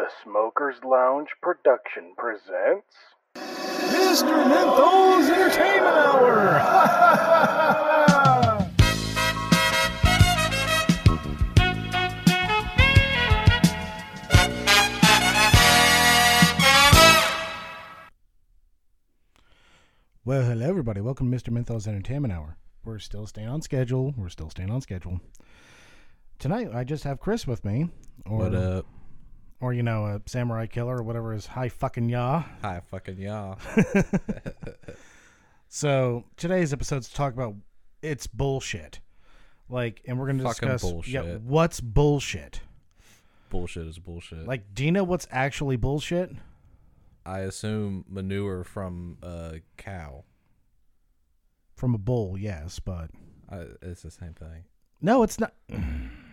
The Smokers Lounge production presents. Mr. Menthol's Entertainment Hour! Well, hello everybody. Welcome to Mr. Menthol's Entertainment Hour. We're still staying on schedule. We're still staying on schedule. Tonight, I just have Chris with me, or What up? Or you know, a samurai killer or whatever is high fucking ya. Hi, fucking y'all. So today's episode's to talk about it's bullshit. Like, and we're gonna Fucking discuss yeah, bullshit. what's bullshit. bullshit is bullshit. Like, do you know what's actually bullshit? I assume manure from a cow. From a bull, yes, but I, it's the same thing. no, it's not.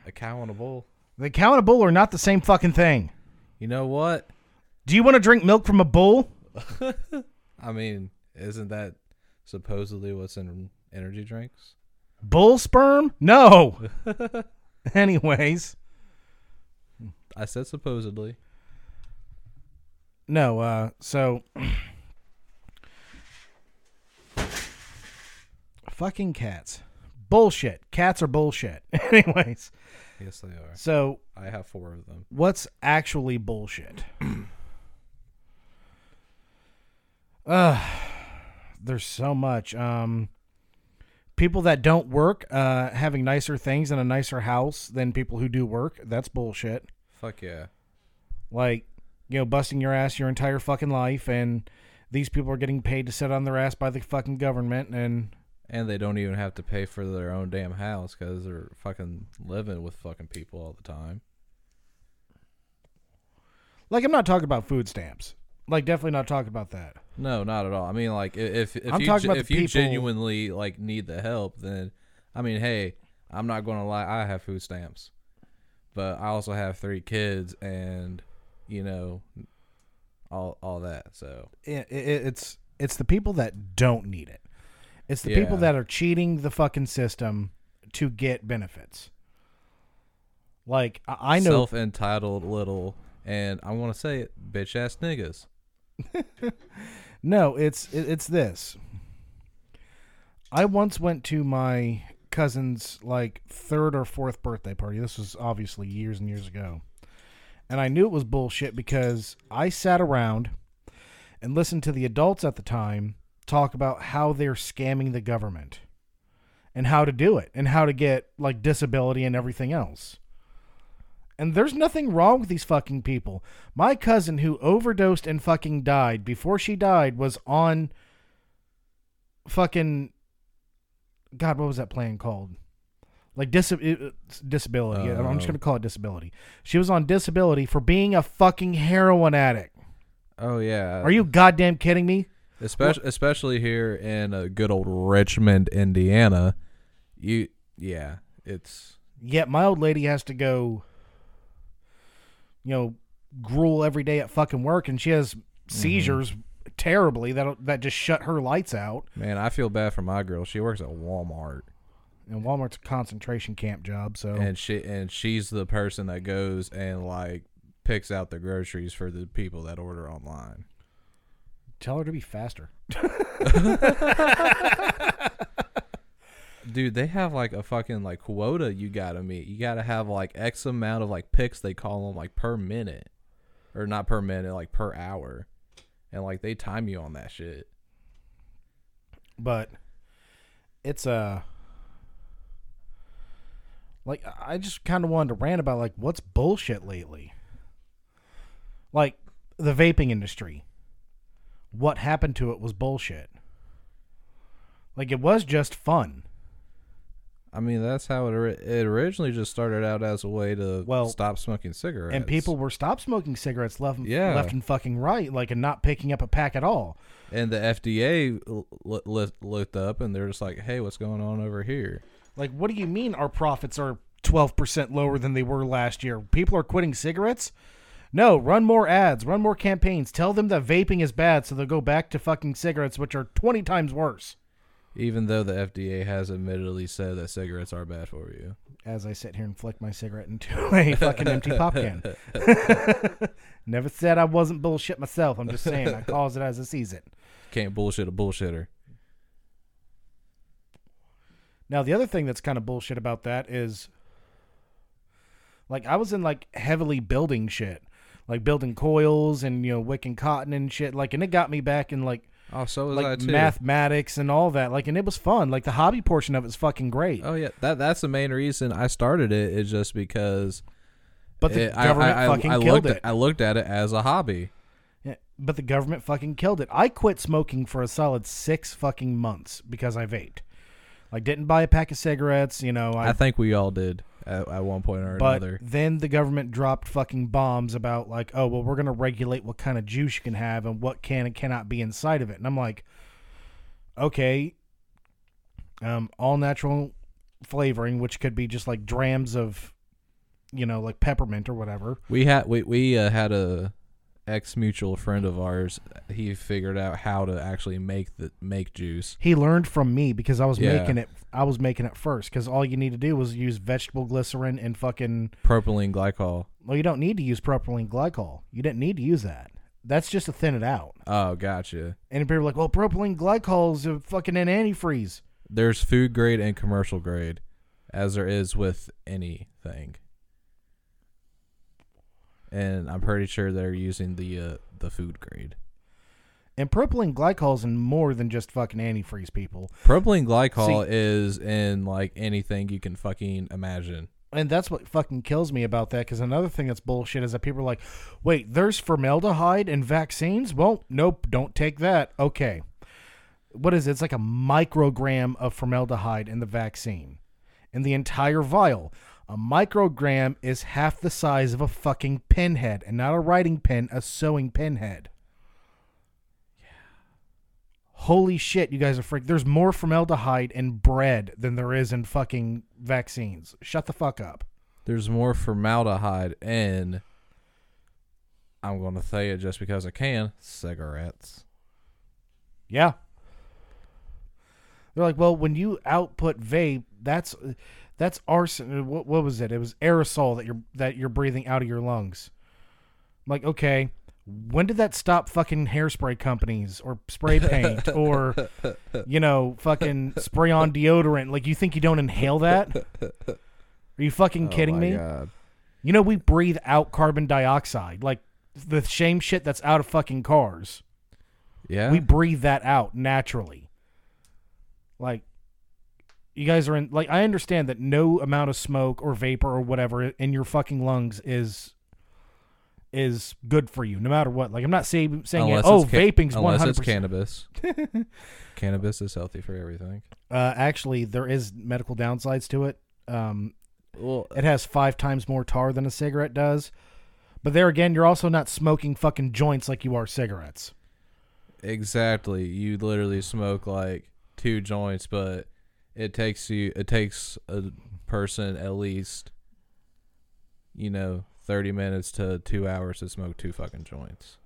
A cow and a bull. The cow and a bull are not the same fucking thing. You know what? Do you want to drink milk from a bull? I mean, isn't that supposedly what's in energy drinks? Bull sperm? No. Anyways, I said supposedly. no. Uh, so fucking cats. Bullshit. Cats are bullshit. Anyways, Yes, they are. so I have four of them. what's actually bullshit? uh there's so much. Um people that don't work uh having nicer things and a nicer house than people who do work, that's bullshit. Fuck yeah. Like, you know, busting your ass your entire fucking life and these people are getting paid to sit on their ass by the fucking government and And they don't even have to pay for their own damn house because they're fucking living with fucking people all the time. like I'm not talking about food stamps. Like definitely not talking about that. No, not at all. I mean, like if if I'm you if you people- genuinely like need the help, then I mean, hey, I'm not going to lie. I have food stamps, but I also have three kids, and you know, all all that. So it, it, it's it's the people that don't need it. It's the people that are cheating the fucking system to get benefits. Like I, I know, self entitled little, and I want to say it, bitch ass niggas. no, it's it, it's this. I once went to my cousin's like third or fourth birthday party. This was obviously years and years ago, and I knew it was bullshit because I sat around and listened to the adults at the time talk about how they're scamming the government and how to do it and how to get like disability and everything else. And there's nothing wrong with these fucking people. My cousin who overdosed and fucking died before she died was on fucking God, what was that plan called? Like dis- uh, disability. I'm just Oh. gonna call it disability. She was on disability for being a fucking heroin addict. Oh yeah, Are you goddamn kidding me? Especially especially here in uh, good old Richmond, Indiana? You yeah, it's yeah. my old lady has to go, you know, gruel every day at fucking work, and she has seizures terribly that that just shut her lights out. man. I feel bad for my girl. She works at Walmart. And Walmart's a concentration camp job, so and she and she's the person that goes and like picks out the groceries for the people that order online. Tell her to be faster. Dude, they have like a fucking like quota you gotta meet. You gotta have like X amount of like picks they call them like per minute, or not per minute, like per hour, and like they time you on that shit. but it's a like I just kind of wanted to rant about like what's bullshit lately. Like the vaping industry. What happened to it was bullshit. Like it was just fun. I mean, that's how it it originally just started out as a way to Well, stop smoking cigarettes. And people were stop smoking cigarettes left Yeah. left and fucking right, like and not picking up a pack at all. and the FDA l- looked up and they're just like, "Hey, what's going on over here?" Like what do you mean our profits are 12% lower than they were last year? People are quitting cigarettes? No, run more ads, run more campaigns. Tell them that vaping is bad so they'll go back to fucking cigarettes, which are 20 times worse. Even though the FDA has admittedly said that cigarettes are bad for you. As I sit here and flick my cigarette into a fucking empty pop can. Never said I wasn't bullshit myself. I'm just saying I calls it as I sees it. Can't bullshit a bullshitter. Now the other thing that's kind of bullshit about that is like I was in like heavily building shit. Like building coils and you know wicking cotton and shit like and it got me back in like Oh, so was like I too. mathematics and all that. Like and it was fun. Like the hobby portion of it's fucking great. Oh yeah, that that's the main reason I started it. Is just because. but the it- I- government I, I, fucking I killed looked it. At, I looked at it as a hobby. Yeah, but the government fucking killed it. I quit smoking for a solid six fucking months because I vaped. Like didn't buy a pack of cigarettes, you know. I, I think we all did at, at one point or but another. then the government dropped fucking bombs about like, oh well, we're gonna regulate what kind of juice you can have and what can and cannot be inside of it. And I'm like, okay, um, all natural flavoring, which could be just like drams of, you know, like peppermint or whatever. We had we we uh, had a ex mutual friend of ours. He figured out how to actually make the make juice. He learned from me because I was Yeah. making it. I was making it first because all you need to do was use vegetable glycerin and fucking. Propylene glycol. Well, you don't need to use propylene glycol. You didn't need to use that. That's just to thin it out. Oh, gotcha. And people are like, "Well, propylene glycol is a fucking an antifreeze." There's food grade and commercial grade, as there is with anything. And I'm pretty sure they're using the uh, the food grade. And propylene glycol is in more than just fucking antifreeze, people. Propylene glycol See- is in like anything you can fucking imagine. And that's what fucking kills me about that. Because another thing that's bullshit is that people are like, "Wait, there's formaldehyde in vaccines?" Well, nope, don't take that. Okay, what is it? It's like a microgram of formaldehyde in the vaccine, in the entire vial. A microgram is half the size of a fucking pinhead, and not a writing pen, a sewing pinhead. Yeah. Holy shit, you guys are freak. There's more formaldehyde in bread than there is in fucking vaccines. Shut the fuck up. There's more formaldehyde in. I'm going to say it just because I can. Cigarettes. Yeah. They're like, well, when you output vape, that's that's arson. Uh, what, what was it? It was aerosol that you're that you're breathing out of your lungs. I'm like, okay, when did that stop fucking hairspray companies or spray paint or you know fucking spray on deodorant? Like, you think you don't inhale that? Are you fucking oh kidding oh my me? God. You know, we breathe out carbon dioxide, like the same shit that's out of fucking cars. Yeah. We breathe that out naturally. Like, you guys are in. Like, I understand that no amount of smoke or vapor or whatever in your fucking lungs is is good for you, no matter what. Like, I'm not say, saying unless oh, ca- vaping's unless hundred it's percent. cannabis. cannabis is healthy for everything. Uh, actually, there is medical downsides to it. Um, Well, It has five times more tar than a cigarette does. But there again, you're also not smoking fucking joints like you are cigarettes. exactly. You literally smoke like two joints, but it takes you. It takes a person at least, you know, thirty minutes to two hours to smoke two fucking joints.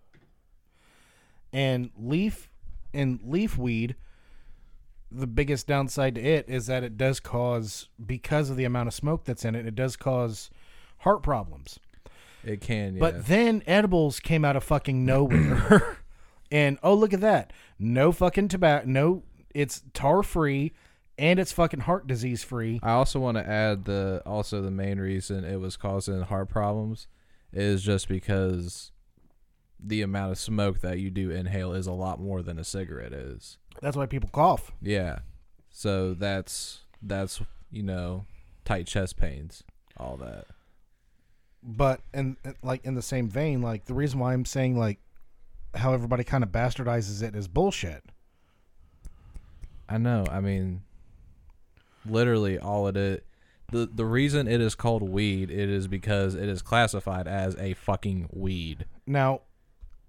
And leaf and leaf weed, the biggest downside to it is that it does cause because of the amount of smoke that's in it, it does cause heart problems. It can, yeah. But then edibles came out of fucking nowhere. and oh look at that. No fucking tobacco no it's tar free and it's fucking heart disease free. I also want to add the also the main reason it was causing heart problems is just because the amount of smoke that you do inhale is a lot more than a cigarette is. That's why people cough. Yeah. So that's that's you know tight chest pains, all that. but and like in the same vein like the reason why i'm saying like how everybody kind of bastardizes it is bullshit I know. I mean, literally all it is. The, the reason it is called weed it is because it is classified as a fucking weed. now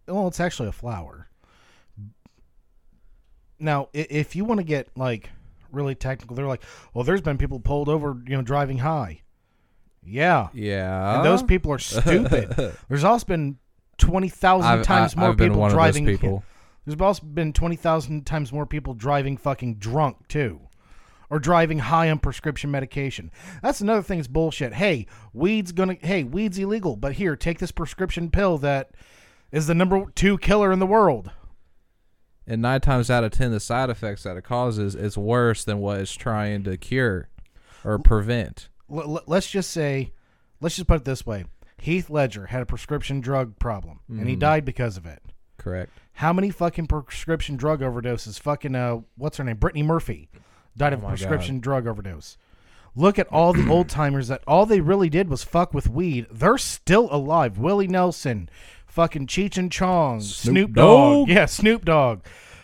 well it's actually a flower now if you want to get like really technical they're like well there's been people pulled over you know driving high yeah Yeah. and those people are stupid there's also been 20,000 times I- more I've people driving people. There's also been 20,000 times more people driving fucking drunk, too. Or driving high on prescription medication. That's another thing that's bullshit. Hey, weed's gonna hey, weed's illegal, but here, take this prescription pill that is the number two killer in the world. And nine times out of ten, the side effects that it causes is worse than what it's trying to cure or prevent. L- let's just say, let's just put it this way: Heath Ledger had a prescription drug problem, and he died because of it. Correct. How many fucking prescription drug overdoses? Fucking uh, what's her name? Brittany Murphy died of oh a Oh prescription drug overdose. Look at all the old timers that all they really did was fuck with weed. They're still alive. Willie Nelson, fucking Cheech and Chong, Snoop, Snoop Dogg. Dogg. yeah, Snoop Dogg,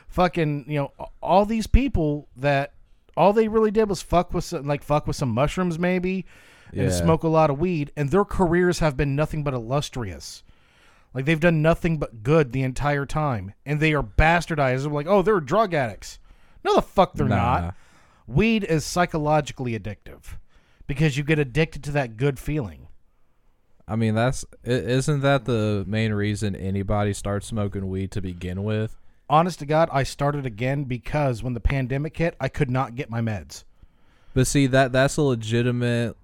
fucking you know all these people that all they really did was fuck with some, like fuck with some mushrooms maybe, and Yeah. smoke a lot of weed, and their careers have been nothing but illustrious. Like they've done nothing but good the entire time, and they are bastardized. They're like, oh, they're drug addicts. No, the fuck they're Nah. not. Weed is psychologically addictive because you get addicted to that good feeling. I mean, that's isn't that the main reason anybody starts smoking weed to begin with? Honest to God, I started again because when the pandemic hit, I could not get my meds. But see that that's a legitimate,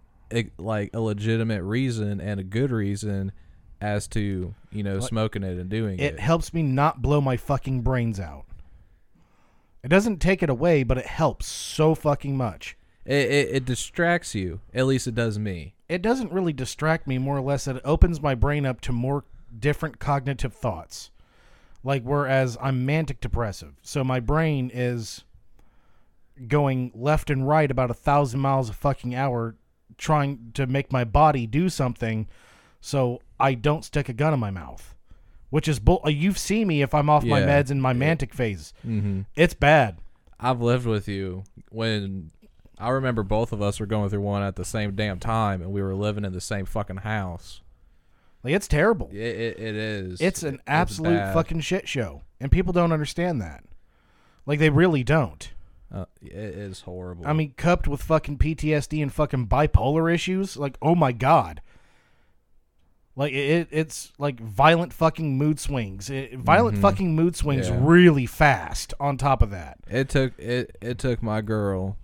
like a legitimate reason and a good reason as to you know smoking it and doing It it. helps me not blow my fucking brains out. It doesn't take it away, but it helps so fucking much. It, it it distracts you. At least it does me. It doesn't really distract me, more or less. It opens my brain up to more different cognitive thoughts. Like, whereas I'm manic depressive, so my brain is going left and right about a thousand miles a fucking hour, trying to make my body do something so I don't stick a gun in my mouth. Which is bull. You've seen me if I'm off my Yeah. meds in my manic phase. Mm-hmm. It's bad. I've lived with you when I remember both of us were going through one at the same damn time, and we were living in the same fucking house. Like it's terrible. It it, it is. It's an absolute bad. fucking shit show, and people don't understand that. Like they really don't. Uh, it is horrible. I mean, cupped with fucking PTSD and fucking bipolar issues. Like, oh my god. Like it, it's like violent fucking mood swings. It, violent Mhm. fucking mood swings Yeah. really fast. On top of that, It took it. It took my girl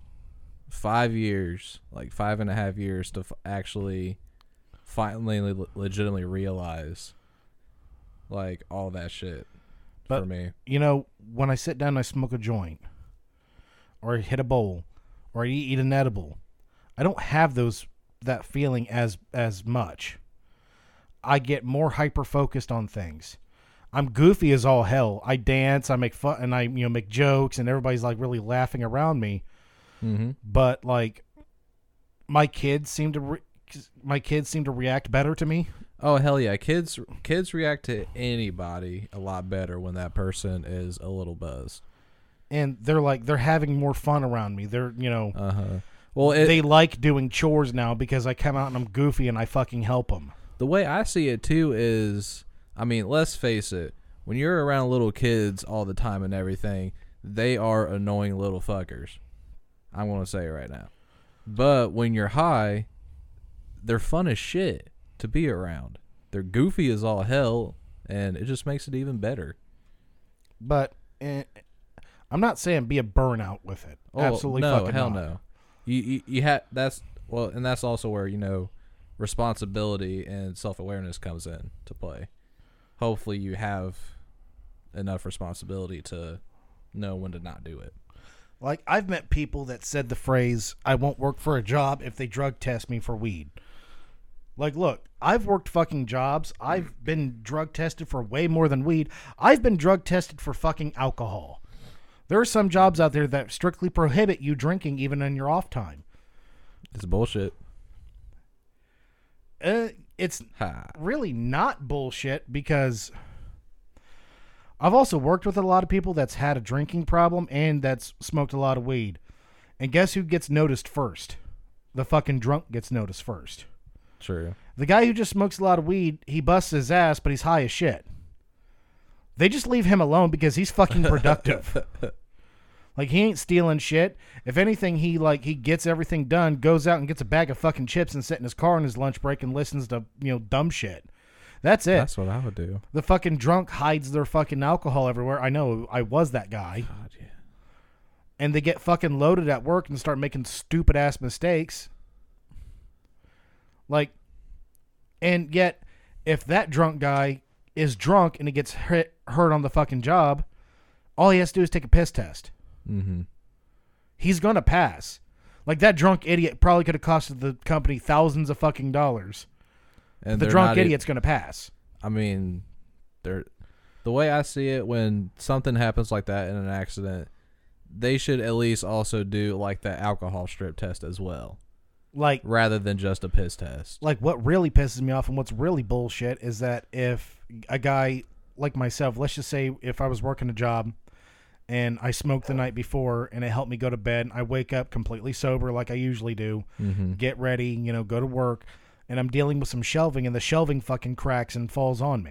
five years, like five and a half years, to f- actually finally le- legitimately realize like all that shit But- for me. you know, when I sit down and I smoke a joint, or I hit a bowl, or I eat an edible, I don't have those that feeling as as much. I get more hyper focused on things. I'm goofy as all hell. I dance, I make fun, and I you know make jokes, and everybody's like really laughing around me. Mm-hmm. But like, my kids seem to re- my kids seem to react better to me. Oh hell yeah, kids kids react to anybody a lot better when that person is a little buzzed. and they're like they're having more fun around me. They're you know Uh huh. Well, it, they like doing chores now because I come out and I'm goofy and I fucking help them. The way I see it too is, I mean, let's face it. When you're around little kids all the time and everything, they are annoying little fuckers. I'm gonna say it right now. But when you're high, they're fun as shit to be around. They're goofy as all hell, and it just makes it even better. But eh, I'm not saying be a burnout with it. Oh, Absolutely no, fucking hell not. no. You you, you have that's well, and that's also where you know responsibility and self awareness comes in to play. Hopefully, you have enough responsibility to know when to not do it. Like I've met people that said the phrase "I won't work for a job if they drug test me for weed." Like, look, I've worked fucking jobs. I've been drug tested for way more than weed. I've been drug tested for fucking alcohol. There are some jobs out there that strictly prohibit you drinking even in your off time. It's bullshit. Uh, it's Ha. really not bullshit because I've also worked with a lot of people that's had a drinking problem and that's smoked a lot of weed. And guess who gets noticed first? The fucking drunk gets noticed first. True. The guy who just smokes a lot of weed, he busts his ass, but he's high as shit. They just leave him alone because he's fucking productive. like he ain't stealing shit. If anything, he like he gets everything done, goes out and gets a bag of fucking chips and sit in his car on his lunch break and listens to you know dumb shit. That's it. That's what I would do. the fucking drunk hides their fucking alcohol everywhere. I know I was that guy. God, yeah. and they get fucking loaded at work and start making stupid ass mistakes. Like, and yet, if that drunk guy is drunk and he gets hit, hurt on the fucking job, all he has to do is take a piss test. Mm-hmm. He's gonna pass. Like that drunk idiot probably could have costed the company thousands of fucking dollars. And The drunk not e- idiot's gonna pass. I mean, they're the way I see it. When something happens like that in an accident, they should at least also do like the alcohol strip test as well, Like rather than just a piss test. like what really pisses me off and what's really bullshit is that if a guy like myself, let's just say if I was working a job and I smoked the night before and it helped me go to bed, I wake up completely sober like I usually do, Mm-hmm. get ready, you know, go to work, and I'm dealing with some shelving and the shelving fucking cracks and falls on me.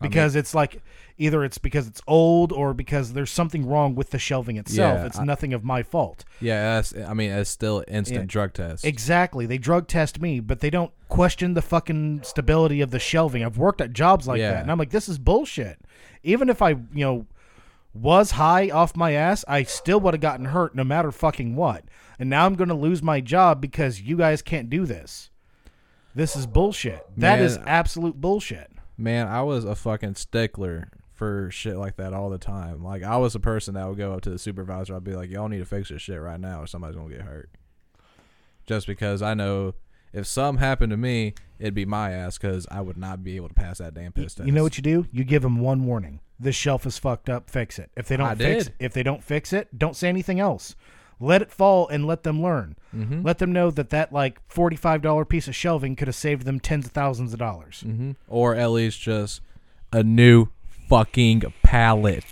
I mean- Because it's like either it's because it's old or because there's something wrong with the shelving itself. Yeah, it's I- nothing of my fault. Yeah, that's. I mean, it's still instant Yeah. drug test. Exactly. They drug test me, but they don't question the fucking stability of the shelving. I've worked at jobs like Yeah. that, and I'm like, this is bullshit. Even if I, you know, was high off my ass, I still would have gotten hurt no matter fucking what. And now I'm going to lose my job because you guys can't do this. This is bullshit. That is Man. absolute bullshit. Man, I was a fucking stickler for shit like that all the time. Like I was a person that would go up to the supervisor. I'd be like, "Y'all need to fix this shit right now, or somebody's gonna get hurt." Just because I know if something happened to me, it'd be my ass because I would not be able to pass that damn piss test. You know what you do? You give them one warning. This shelf is fucked up. Fix it. If they don't I fix, did. if they don't fix it, don't say anything else. Let it fall and let them learn. Mm-hmm. Let them know that that like forty-five dollar piece of shelving could have saved them tens of thousands of dollars. Mm-hmm. Or at least just a new fucking pallet.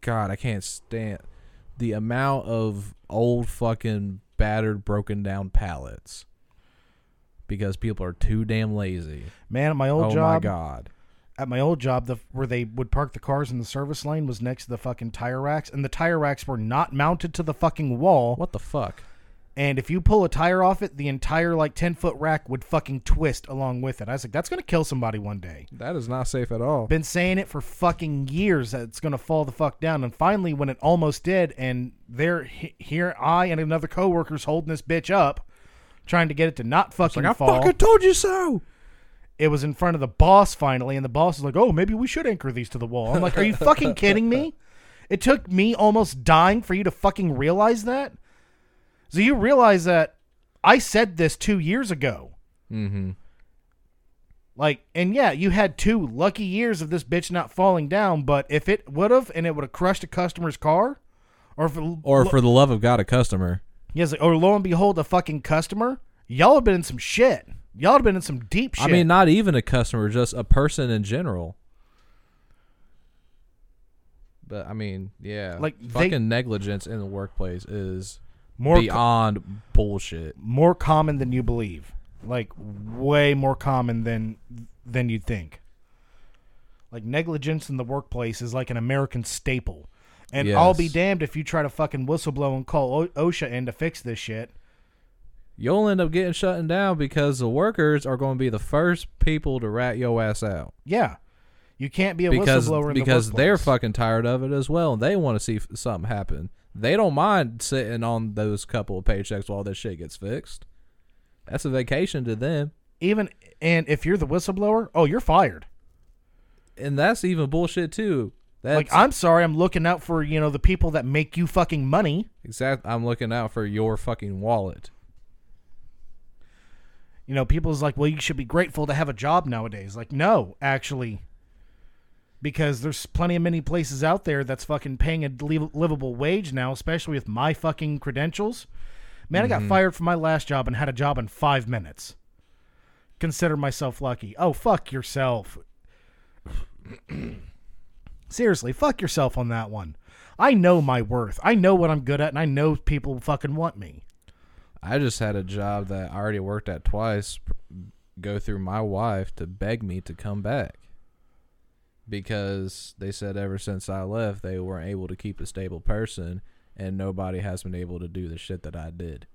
God, I can't stand the amount of old fucking battered, broken down pallets because people are too damn lazy. Man, at my old job. oh my god. At my old job, the where they would park the cars in the service lane was next to the fucking tire racks, and the tire racks were not mounted to the fucking wall. What the fuck? And if you pull a tire off it, the entire like ten foot rack would fucking twist along with it. I was like, that's gonna kill somebody one day. That is not safe at all. Been saying it for fucking years that it's gonna fall the fuck down, and finally, when it almost did, and there, here I and another coworker's holding this bitch up, trying to get it to not fucking like I fall. fucking told you so. It was in front of the boss finally, and the boss was like, "Oh, maybe we should anchor these to the wall." I'm like, "Are you fucking kidding me?" It took me almost dying for you to fucking realize that. So you realize that I said this two years ago. Mm-hmm. Like, and yeah, you had two lucky years of this bitch not falling down, but if it would have and it would have crushed a customer's car, or it, Or lo- for the love of God, a customer. yes, or lo and behold, a fucking customer, y'all have been in some shit. Y'all have been in some deep shit. I mean, not even a customer, just a person in general. But I mean, yeah, Like, they- fucking negligence in the workplace is more beyond bullshit. more common than you believe. Like way more common than than you'd think. Like negligence in the workplace is like an American staple. And I'll be damned if you try to fucking whistleblow and call o- OSHA in to fix this shit. You'll end up getting shut down because the workers are going to be the first people to rat your ass out Yeah. You can't be a because whistleblower in because the they're fucking tired of it as well, and they want to see f- something happen. They don't mind sitting on those couple of paychecks while this shit gets fixed. That's a vacation to them. even and if you're the whistleblower, oh, you're fired. and that's even bullshit too. That's like I'm sorry, I'm looking out for, you know, the people that make you fucking money. Exactly, I'm looking out for your fucking wallet. You know, people's like, well, you should be grateful to have a job nowadays. Like, no, actually, because there's plenty of many places out there that's fucking paying a li- livable wage now, especially with my fucking credentials. Man, I got mm-hmm. fired from my last job and had a job in five minutes. Consider myself lucky. Oh, fuck yourself. Seriously, fuck yourself on that one. I know my worth. I know what I'm good at, and I know people fucking want me. I just had a job that I already worked at twice. Go through my wife to beg me to come back because they said ever since I left they weren't able to keep a stable person, and nobody has been able to do the shit that I did.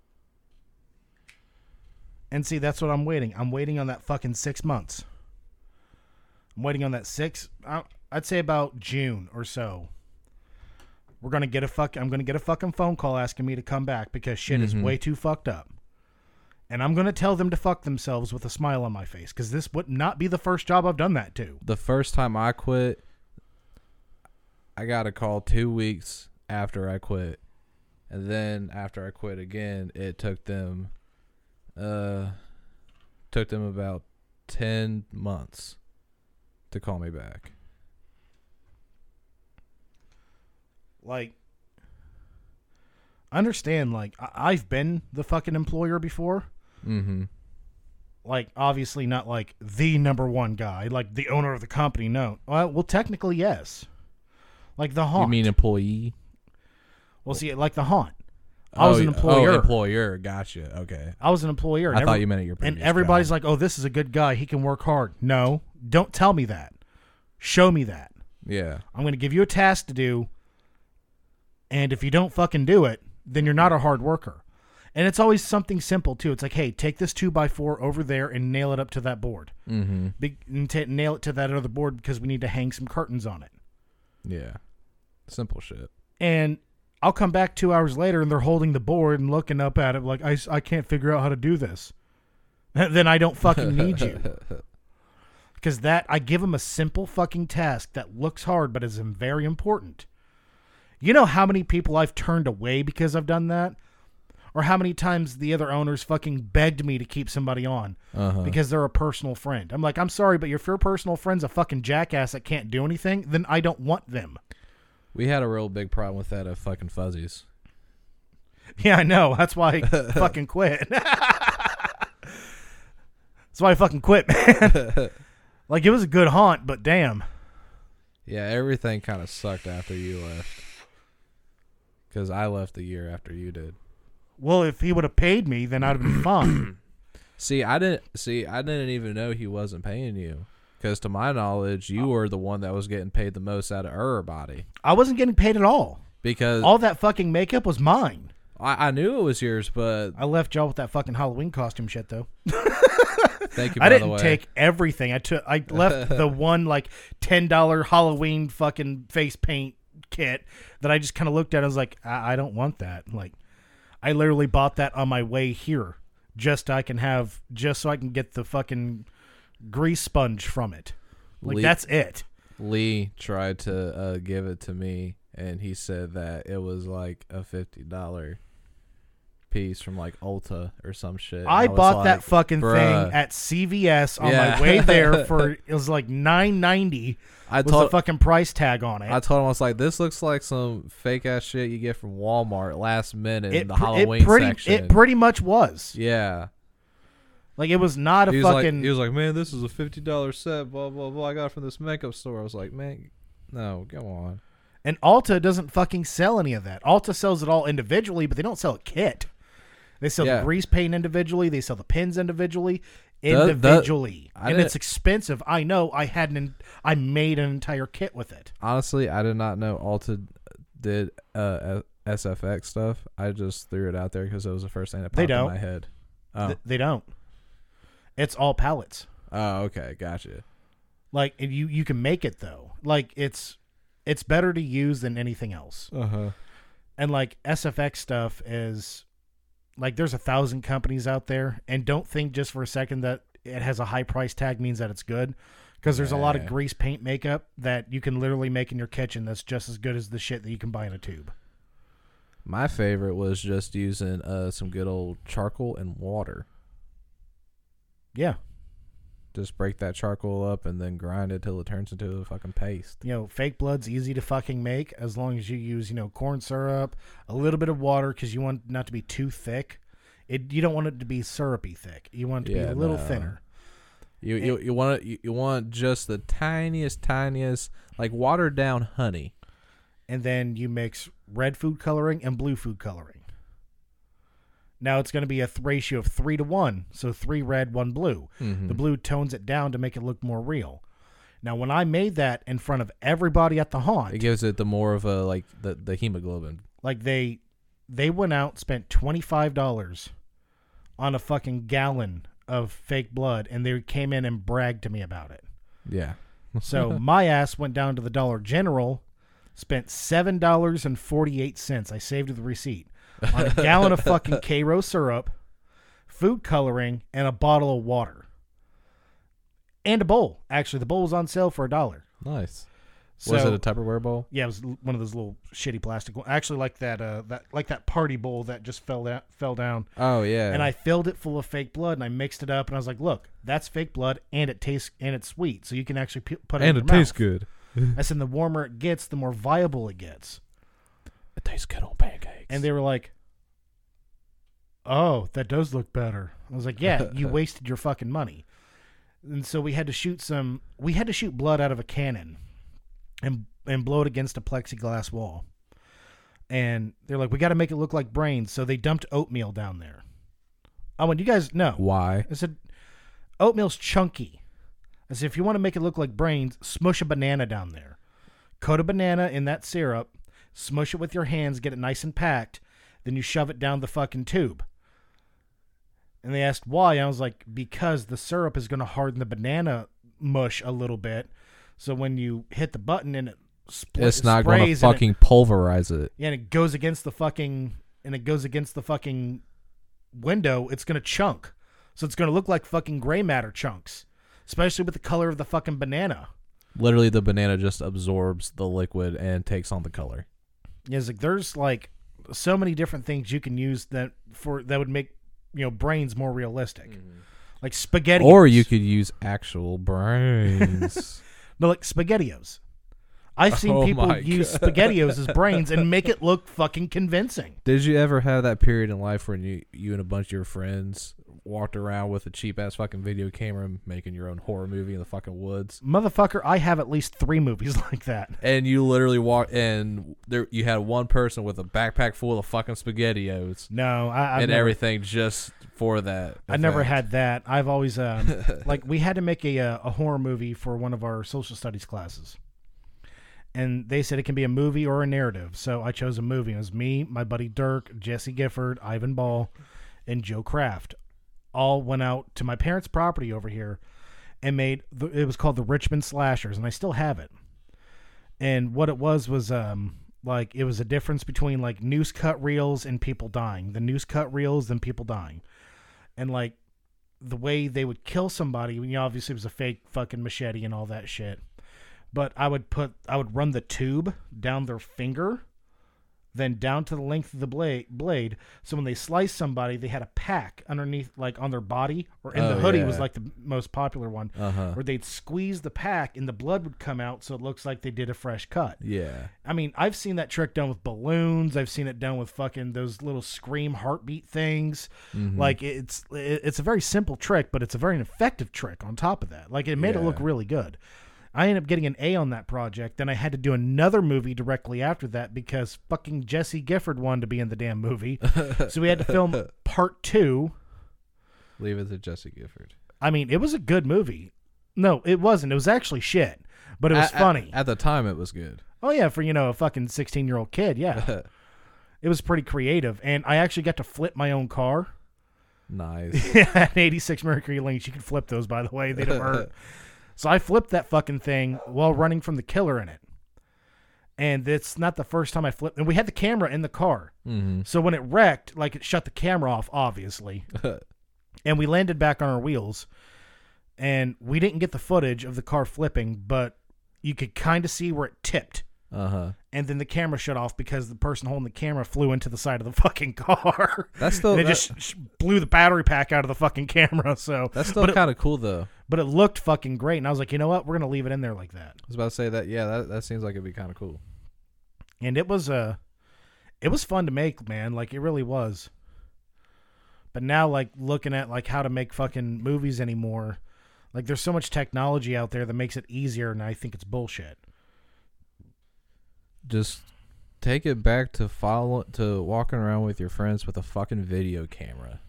And see, that's what I'm waiting. I'm waiting on that fucking six months. I'm waiting on that six. I'd say about June or so. We're gonna get a fuck. I'm gonna get a fucking phone call asking me to come back because shit is way too fucked up. And I'm gonna tell them to fuck themselves with a smile on my face because this would not be the first job I've done that to. The first time I quit, I got a call two weeks after I quit, and then after I quit again, it took them, uh, took them about ten months to call me back. Like, understand? Like, I- I've been the fucking employer before. Mm-hmm. Like, obviously not like the number one guy, like the owner of the company. No, well, well, technically yes. Like the haunt. You mean employee? well, see, like the haunt. I was Oh, an employer. Oh, employer. Gotcha. Okay. I was an employer. I thought you meant at your And everybody's job. like, "Oh, this is a good guy. He can work hard." No, don't tell me that. Show me that. Yeah. I'm going to give you a task to do, and if you don't fucking do it, then you're not a hard worker. And it's always something simple too. It's like, hey, take this two by four over there and nail it up to that board. Mm-hmm. Big, and ta nail it to that other board because we need to hang some curtains on it. Yeah. Simple shit. And I'll come back two hours later and they're holding the board and looking up at it like, I I can't figure out how to do this. then I don't fucking need you. Because that, I give them a simple fucking task that looks hard but is very important. You know how many people I've turned away because I've done that? Or how many times the other owners fucking begged me to keep somebody on Uh-huh. because they're a personal friend. I'm like, I'm sorry, but if your personal friend's a fucking jackass that can't do anything, then I don't want them. We had a real big problem with that at fucking Fuzzies. Yeah, I know. That's why I fucking quit. That's why I fucking quit, man. like it was a good haunt, but damn. Yeah, everything kind of sucked after you left. Because I left the year after you did. Well, if he would have paid me, then I'd have been fine. See, I didn't see. I didn't even know he wasn't paying you. Because to my knowledge, you oh. were the one that was getting paid the most out of everybody. I wasn't getting paid at all. Because All that fucking makeup was mine. I, I knew it was yours, but I left y'all with that fucking Halloween costume shit though. thank you. I didn't the way. take everything. I took. I left the one like ten dollar Halloween fucking face paint kit that I just kind of looked at. and was like, I, I don't want that. Like, I literally bought that on my way here, just I can have, just so I can get the fucking grease sponge from it. Like Le- that's it. Lee tried to uh, give it to me, and he said that it was like a fifty dollar piece from like Ulta or some shit. I was bought that fucking "Bruh." thing at CVS on Yeah. my way there for it was like nine ninety. I Was told the fucking price tag on it? I told him I was like, this looks like some fake ass shit you get from Walmart last minute in the pr- Halloween it pretty section. it pretty much was. yeah. Like it was not a He was fucking. like, he was like, man, this is a fifty dollar set. Blah blah blah. I got it from this makeup store. I was like, man, no, go on. and Ulta doesn't fucking sell any of that. Ulta sells it all individually, but they don't sell a kit. They sell Yeah. the grease paint individually. They sell the pins individually. The- the- Individually, and it's expensive. I know. I had an. I made an entire kit with it. Honestly, I did not know Ulta did uh, SFX stuff. I just threw it out there because it was the first thing that popped in my head. Oh, Th- they don't. It's all pallets. oh, okay, gotcha. Like and you, you can make it though. Like it's, it's better to use than anything else. Uh huh. and like SFX stuff is like there's a thousand companies out there and don't think just for a second that it has a high price tag means that it's good because there's a lot of grease paint makeup that you can literally make in your kitchen that's just as good as the shit that you can buy in a tube. My favorite was just using uh, some good old charcoal and water. Yeah. Just break that charcoal up and then grind it till it turns into a fucking paste. You know, fake blood's easy to fucking make as long as you use, you know, corn syrup, a little bit of water because you want not to be too thick. It you don't want it to be syrupy thick. You want it to Yeah, be a little no. thinner. You you you want it, you, you want just the tiniest tiniest like watered down honey. and then you mix red food coloring and blue food coloring. Now it's going to be a th- ratio of three to one, so three red, one blue. Mm-hmm. The blue tones it down to make it look more real. Now, when I made that in front of everybody at the haunt, It gives it the more of a like the the hemoglobin. like they they went out spent twenty five dollars on a fucking gallon of fake blood, and they came in and bragged to me about it. Yeah. So my ass went down to the Dollar General, spent seven dollars and forty eight cents. I saved the receipt on a gallon of fucking Karo syrup, food coloring, and a bottle of water. And a bowl. Actually, the bowl was on sale for a dollar. Nice. So, was it a Tupperware bowl? Yeah, it was one of those little shitty plastic. one- Actually, like that, uh, that like that party bowl that just fell down, fell down. Oh yeah. And I filled it full of fake blood, and I mixed it up, and I was like, "Look, that's fake blood, and it tastes and it's sweet, so you can actually put it in and your it tastes mouth." good. I said, "The warmer it gets, the more viable it gets." It tastes good on pancakes. And they were like, "Oh, that does look better." I was like, "Yeah, you wasted your fucking money." And so we had to shoot some. We had to shoot blood out of a cannon, and and blow it against a plexiglass wall. And they're like, "We got to make it look like brains," so they dumped oatmeal down there. I went, "You guys know." why? I said, "Oatmeal's chunky." I said, "If you want to make it look like brains, smush a banana down there, coat a banana in that syrup, smush it with your hands, get it nice and packed, then you shove it down the fucking tube." And they asked why. I was like, because the syrup is going to harden the banana mush a little bit. So when you hit the button and it, spl- It's it not going to and it- fucking pulverize it. yeah, and it goes against the fucking and it goes against the fucking window, it's gonna chunk. So it's gonna look like fucking gray matter chunks. Especially with the color of the fucking banana. Literally, the banana just absorbs the liquid and takes on the color. Yeah, like there's like so many different things you can use that for that would make you know brains more realistic. Mm-hmm. Like spaghetti. Or you could use actual brains. no like spaghettios. I've seen Oh people use God. spaghettios as brains and make it look fucking convincing. Did you ever have that period in life when you you and a bunch of your friends walked around with a cheap ass fucking video camera making your own horror movie in the fucking woods? Motherfucker, I have at least three movies like that. And you literally walk and there you had one person with a backpack full of fucking spaghettios No, I, I've and never, everything just for that. I never had that. I've always um, like we had to make a uh, a horror movie for one of our social studies classes, and they said it can be a movie or a narrative. So I chose a movie. It was me, my buddy Dirk, Jesse Gifford, Ivan Ball, and Joe Kraft. All went out to my parents' property over here, and made the, it was called the Richmond Slashers, and I still have it. And what it was was um like it was a difference between like noose cut reels and people dying. The noose cut reels, and people dying and like the way they would kill somebody you know obviously it was a fake fucking machete and all that shit but i would put i would run the tube down their finger then down to the length of the blade blade so when they sliced somebody they had a pack underneath like on their body or in the Oh, hoodie was like the most popular one Uh-huh. where they'd squeeze the pack and the blood would come out so it looks like they did a fresh cut Yeah. I mean, I've seen that trick done with balloons. I've seen it done with fucking those little scream heartbeat things. Mm-hmm. Like it's it's a very simple trick, but it's a very effective trick on top of that. Like it made it look really good. I ended up getting an A on that project. Then I had to do another movie directly after that because fucking Jesse Gifford wanted to be in the damn movie. so we had to film part two. Leave it to Jesse Gifford. I mean, it was a good movie. No, it wasn't. It was actually shit, but it was At- at- funny. At, the time, it was good. Oh yeah, for you know a fucking sixteen year old kid, yeah. it was pretty creative, and I actually got to flip my own car. Nice. an eighty six Mercury Lynx. You can flip those, by the way. They don't hurt. So I flipped that fucking thing while running from the killer in it, and it's not the first time I flipped. And we had the camera in the car, hmm so when it wrecked, like it shut the camera off, obviously, and we landed back on our wheels, and we didn't get the footage of the car flipping, but you could kind of see where it tipped Uh huh. and then the camera shut off because the person holding the camera flew into the side of the fucking car. That's still and it that- just blew the battery pack out of the fucking camera. So that's still kind of cool though. But it looked fucking great, and I was like, you know what, we're gonna leave it in there like that. I was about to say that. Yeah, that that seems like it'd be kind of cool. And it was uh, it was fun to make, man. Like it really was. But now, like looking at like how to make fucking movies anymore, like there's so much technology out there that makes it easier, and I think it's bullshit. Just take it back to follow to walking around with your friends with a fucking video camera.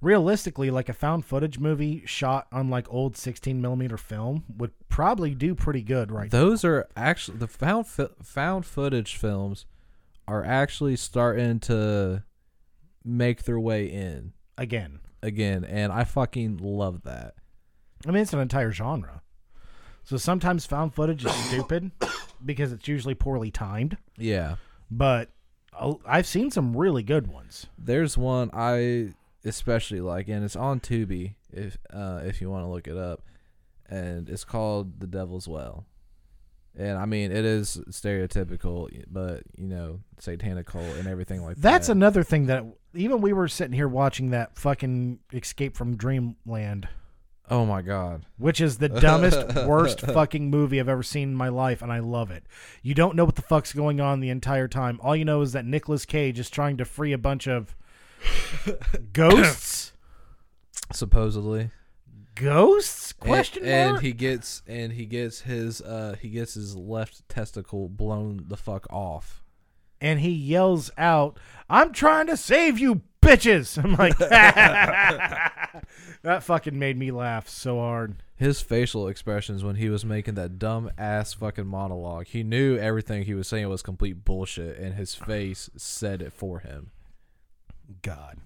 Realistically, like a found footage movie shot on like old 16 millimeter film would probably do pretty good right Those are actually the found fi- found footage films are actually starting to make their way in again. again, and I fucking love that. I mean, it's an entire genre. So sometimes found footage is stupid, because it's usually poorly timed. Yeah. But I'll- I've seen some really good ones. There's one I especially like, and it's on Tubi if uh, if you want to look it up, and it's called The Devil's Well. And I mean, it is stereotypical, but you know, satanic cult and everything like That's that. That's another thing that even we were sitting here watching that fucking Escape from Dreamland, oh my god, which is the dumbest, worst fucking movie I've ever seen in my life, and I love it. You don't know what the fuck's going on the entire time. All you know is that Nicolas Cage is trying to free a bunch of ghosts. supposedly. Ghosts? And- Question and, mark. he gets and he gets his uh he gets his left testicle blown the fuck off. and he yells out, "I'm trying to save you, bitches!" I'm like, that fucking made me laugh so hard. His facial expressions when he was making that dumb ass fucking monologue, he knew everything he was saying was complete bullshit, and his face said it for him. God.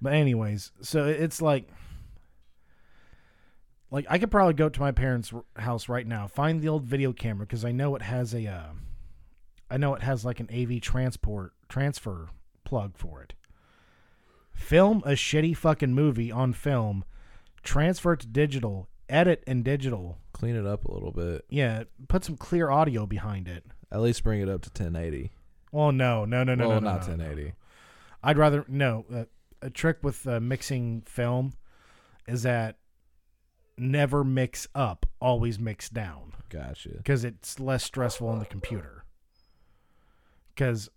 But anyways, so it's like like I could probably go to my parents' house right now, find the old video camera because I know it has a uh, I know it has like an AV transport transfer plug for it. Film a shitty fucking movie on film, transfer it to digital, edit in digital. Clean it up a little bit. Yeah, put some clear audio behind it. At least bring it up to 1080. Well, no, no, no, no, well, no, no, not no, no. 1080. I'd rather no. Uh, a trick with uh, mixing film is that never mix up, always mix down, Gotcha. because it's less stressful on the computer. Because,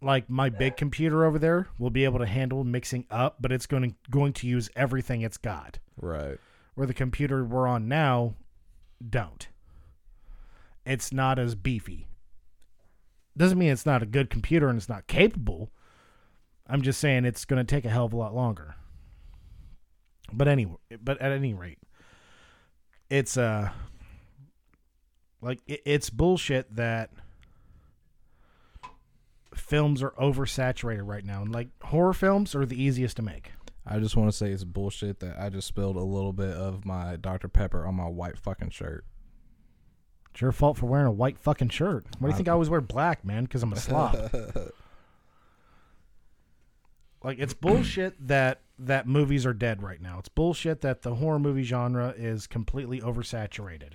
like my big computer over there will be able to handle mixing up, but it's going to going to use everything it's got. Right. Where the computer we're on now don't. It's not as beefy. Doesn't mean it's not a good computer and it's not capable. I'm just saying it's going to take a hell of a lot longer. But anyway, but at any rate, it's uh like it, it's bullshit that films are oversaturated right now. And like horror films are the easiest to make. I just want to say it's bullshit that I just spilled a little bit of my Dr. Pepper on my white fucking shirt. It's your fault for wearing a white fucking shirt. What do you think I always wear black, man? Because I'm a slob. like it's bullshit that that movies are dead right now. It's bullshit that the horror movie genre is completely oversaturated.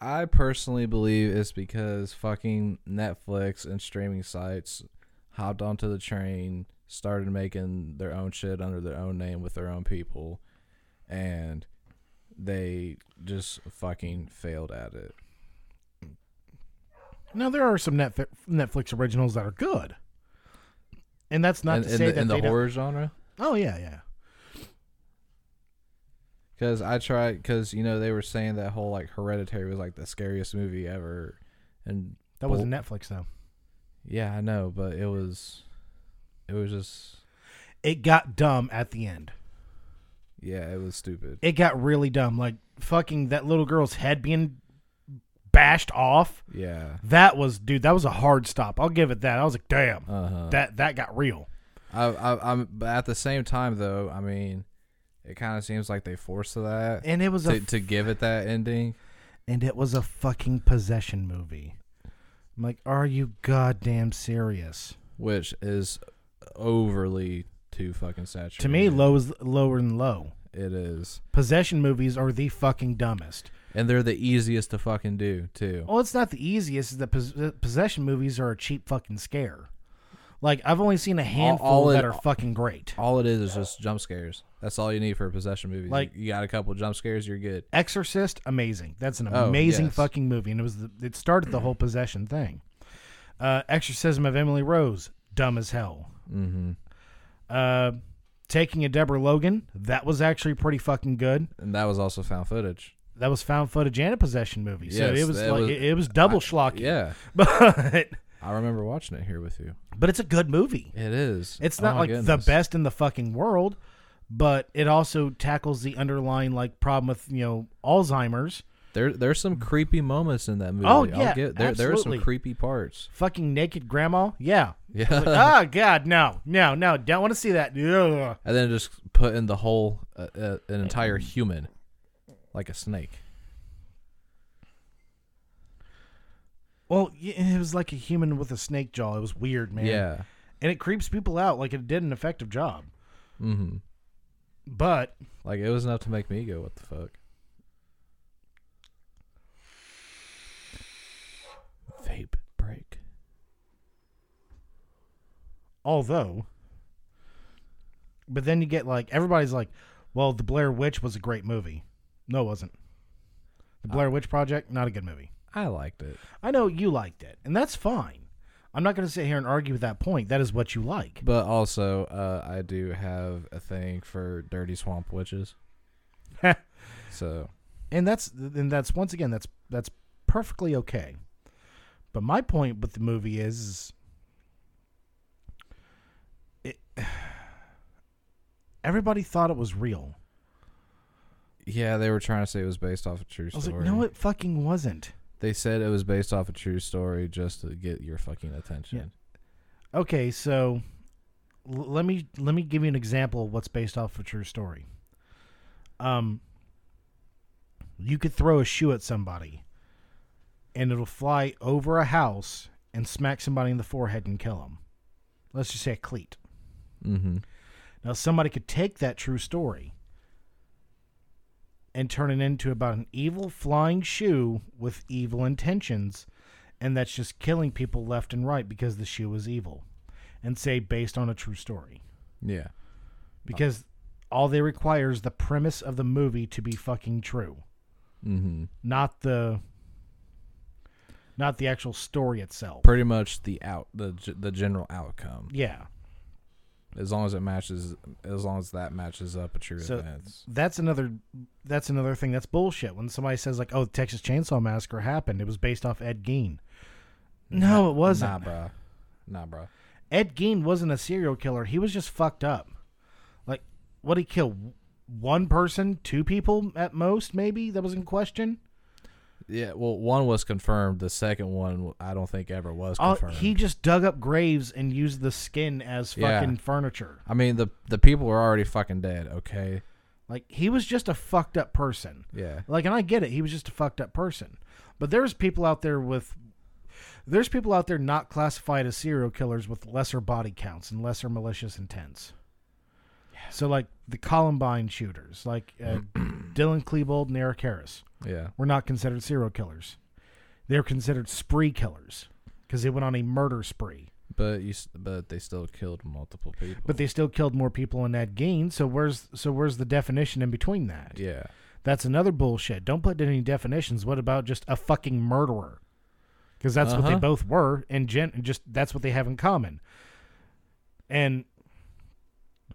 I personally believe it's because fucking Netflix and streaming sites hopped onto the train, started making their own shit under their own name with their own people, and they just fucking failed at it. Now there are some Netflix, Netflix originals that are good, and that's not in, to in say the, that in the they don't- horror genre. Oh yeah, yeah. Because I tried, because you know they were saying that whole like Hereditary was like the scariest movie ever, and That wasn't Netflix though. yeah, I know, but it was, it was just It got dumb at the end. yeah, it was stupid. It got really dumb. Like fucking that little girl's head being bashed off. Yeah, That was, dude. That was a hard stop. I'll give it that. I was like, damn, uh huh. that that got real. I, I, I'm, but at the same time though, I mean, it kind of seems like they forced that And it was to a to give it that ending. and it was a fucking possession movie. I'm like, are you goddamn serious? which is overly too fucking saturated. To me, low is lower than low. it is, Possession movies are the fucking dumbest. And they're the easiest to fucking do too. Well, it's not the easiest. The pos- possession movies are a cheap fucking scare. Like I've only seen a handful all it- that are fucking great. All it is is just jump scares. That's all you need for a possession movie. Like- Like you got a couple jump scares, you're good. Exorcist, amazing. That's an Oh, amazing yes. fucking movie, and it was the, it started the whole possession thing. Uh, Exorcism of Emily Rose, dumb as hell. Mm-hmm. Uh, Taking of Deborah Logan, that was actually pretty fucking good. And that was also found footage. That was found footage and a possession movie, so Yes, it was that like was- it, it was double schlocky. Yeah, but I remember watching it here with you. but it's a good movie. It is. It's Oh not my like the goodness. best in the fucking world, but it also tackles the underlying like problem with you know Alzheimer's. There, there's some creepy moments in that movie. Oh, I'll yeah, get, there, there are some creepy parts. Fucking naked grandma, yeah. Yeah, oh God, no, no, no! Don't want to see that. Ugh. and then just put in the whole, uh, uh, an entire human, like a snake. Well, it was like a human with a snake jaw. It was weird, man. Yeah. and it creeps people out. Like it did an effective job. Mm-hmm. But Like it was enough to make me go, "What the fuck?" Vape break. although, but then you get like everybody's like, well, the Blair Witch was a great movie. No, it wasn't. The Blair Witch Project, not a good movie. I liked it, I know you liked it, and that's fine. I'm not going to sit here and argue with that point. That is what you like. but also uh, I do have a thing for dirty swamp witches. So and that's and that's once again that's that's perfectly okay. But my point with the movie is, is it, everybody thought it was real. Yeah, they were trying to say it was based off a true I was story. like, no, it fucking wasn't. They said it was based off a true story just to get your fucking attention. Okay, so l- let me let me give you an example of what's based off a true story. Um, you could throw a shoe at somebody, and it'll fly over a house and smack somebody in the forehead and kill them. Let's just say a cleat. Mm-hmm. Now, somebody could take that true story and turn it into about an evil flying shoe with evil intentions, and that's just killing people left and right because the shoe is evil, and say based on a true story. Yeah. Because all they require is the premise of the movie to be fucking true, Mm-hmm. not the not the actual story itself. Pretty much the out the the general outcome. Yeah. As long as it matches, as long as that matches up a true So- events. that's another that's another thing that's bullshit. When somebody says like oh the texas chainsaw massacre happened it was based off ed gein. No it wasn't. Nah, bro. Nah, bro. ed gein wasn't a serial killer. He was just fucked up. Like what he kill? One person? Two people at most maybe that was in question Yeah. Well, one was confirmed. The second one, I don't think ever was oh, confirmed. he just dug up graves and used the skin as Yeah. fucking furniture I mean, the the people were already fucking dead. Okay. like he was just a fucked up person Yeah. Like, and I get it. He was just a fucked up person. But there's people out there with, there's people out there not classified as serial killers with lesser body counts and lesser malicious intents. So, like the Columbine shooters, like uh, Dylan Klebold and Eric Harris, Yeah. were not considered serial killers. They're considered spree killers because they went on a murder spree. But you, but they still killed multiple people. But they still killed more people in that gain. So where's so where's the definition in between that? yeah. That's another bullshit. Don't put any definitions. What about just a fucking murderer? Because that's what they Uh-huh. both were, and gen- just that's what they have in common. And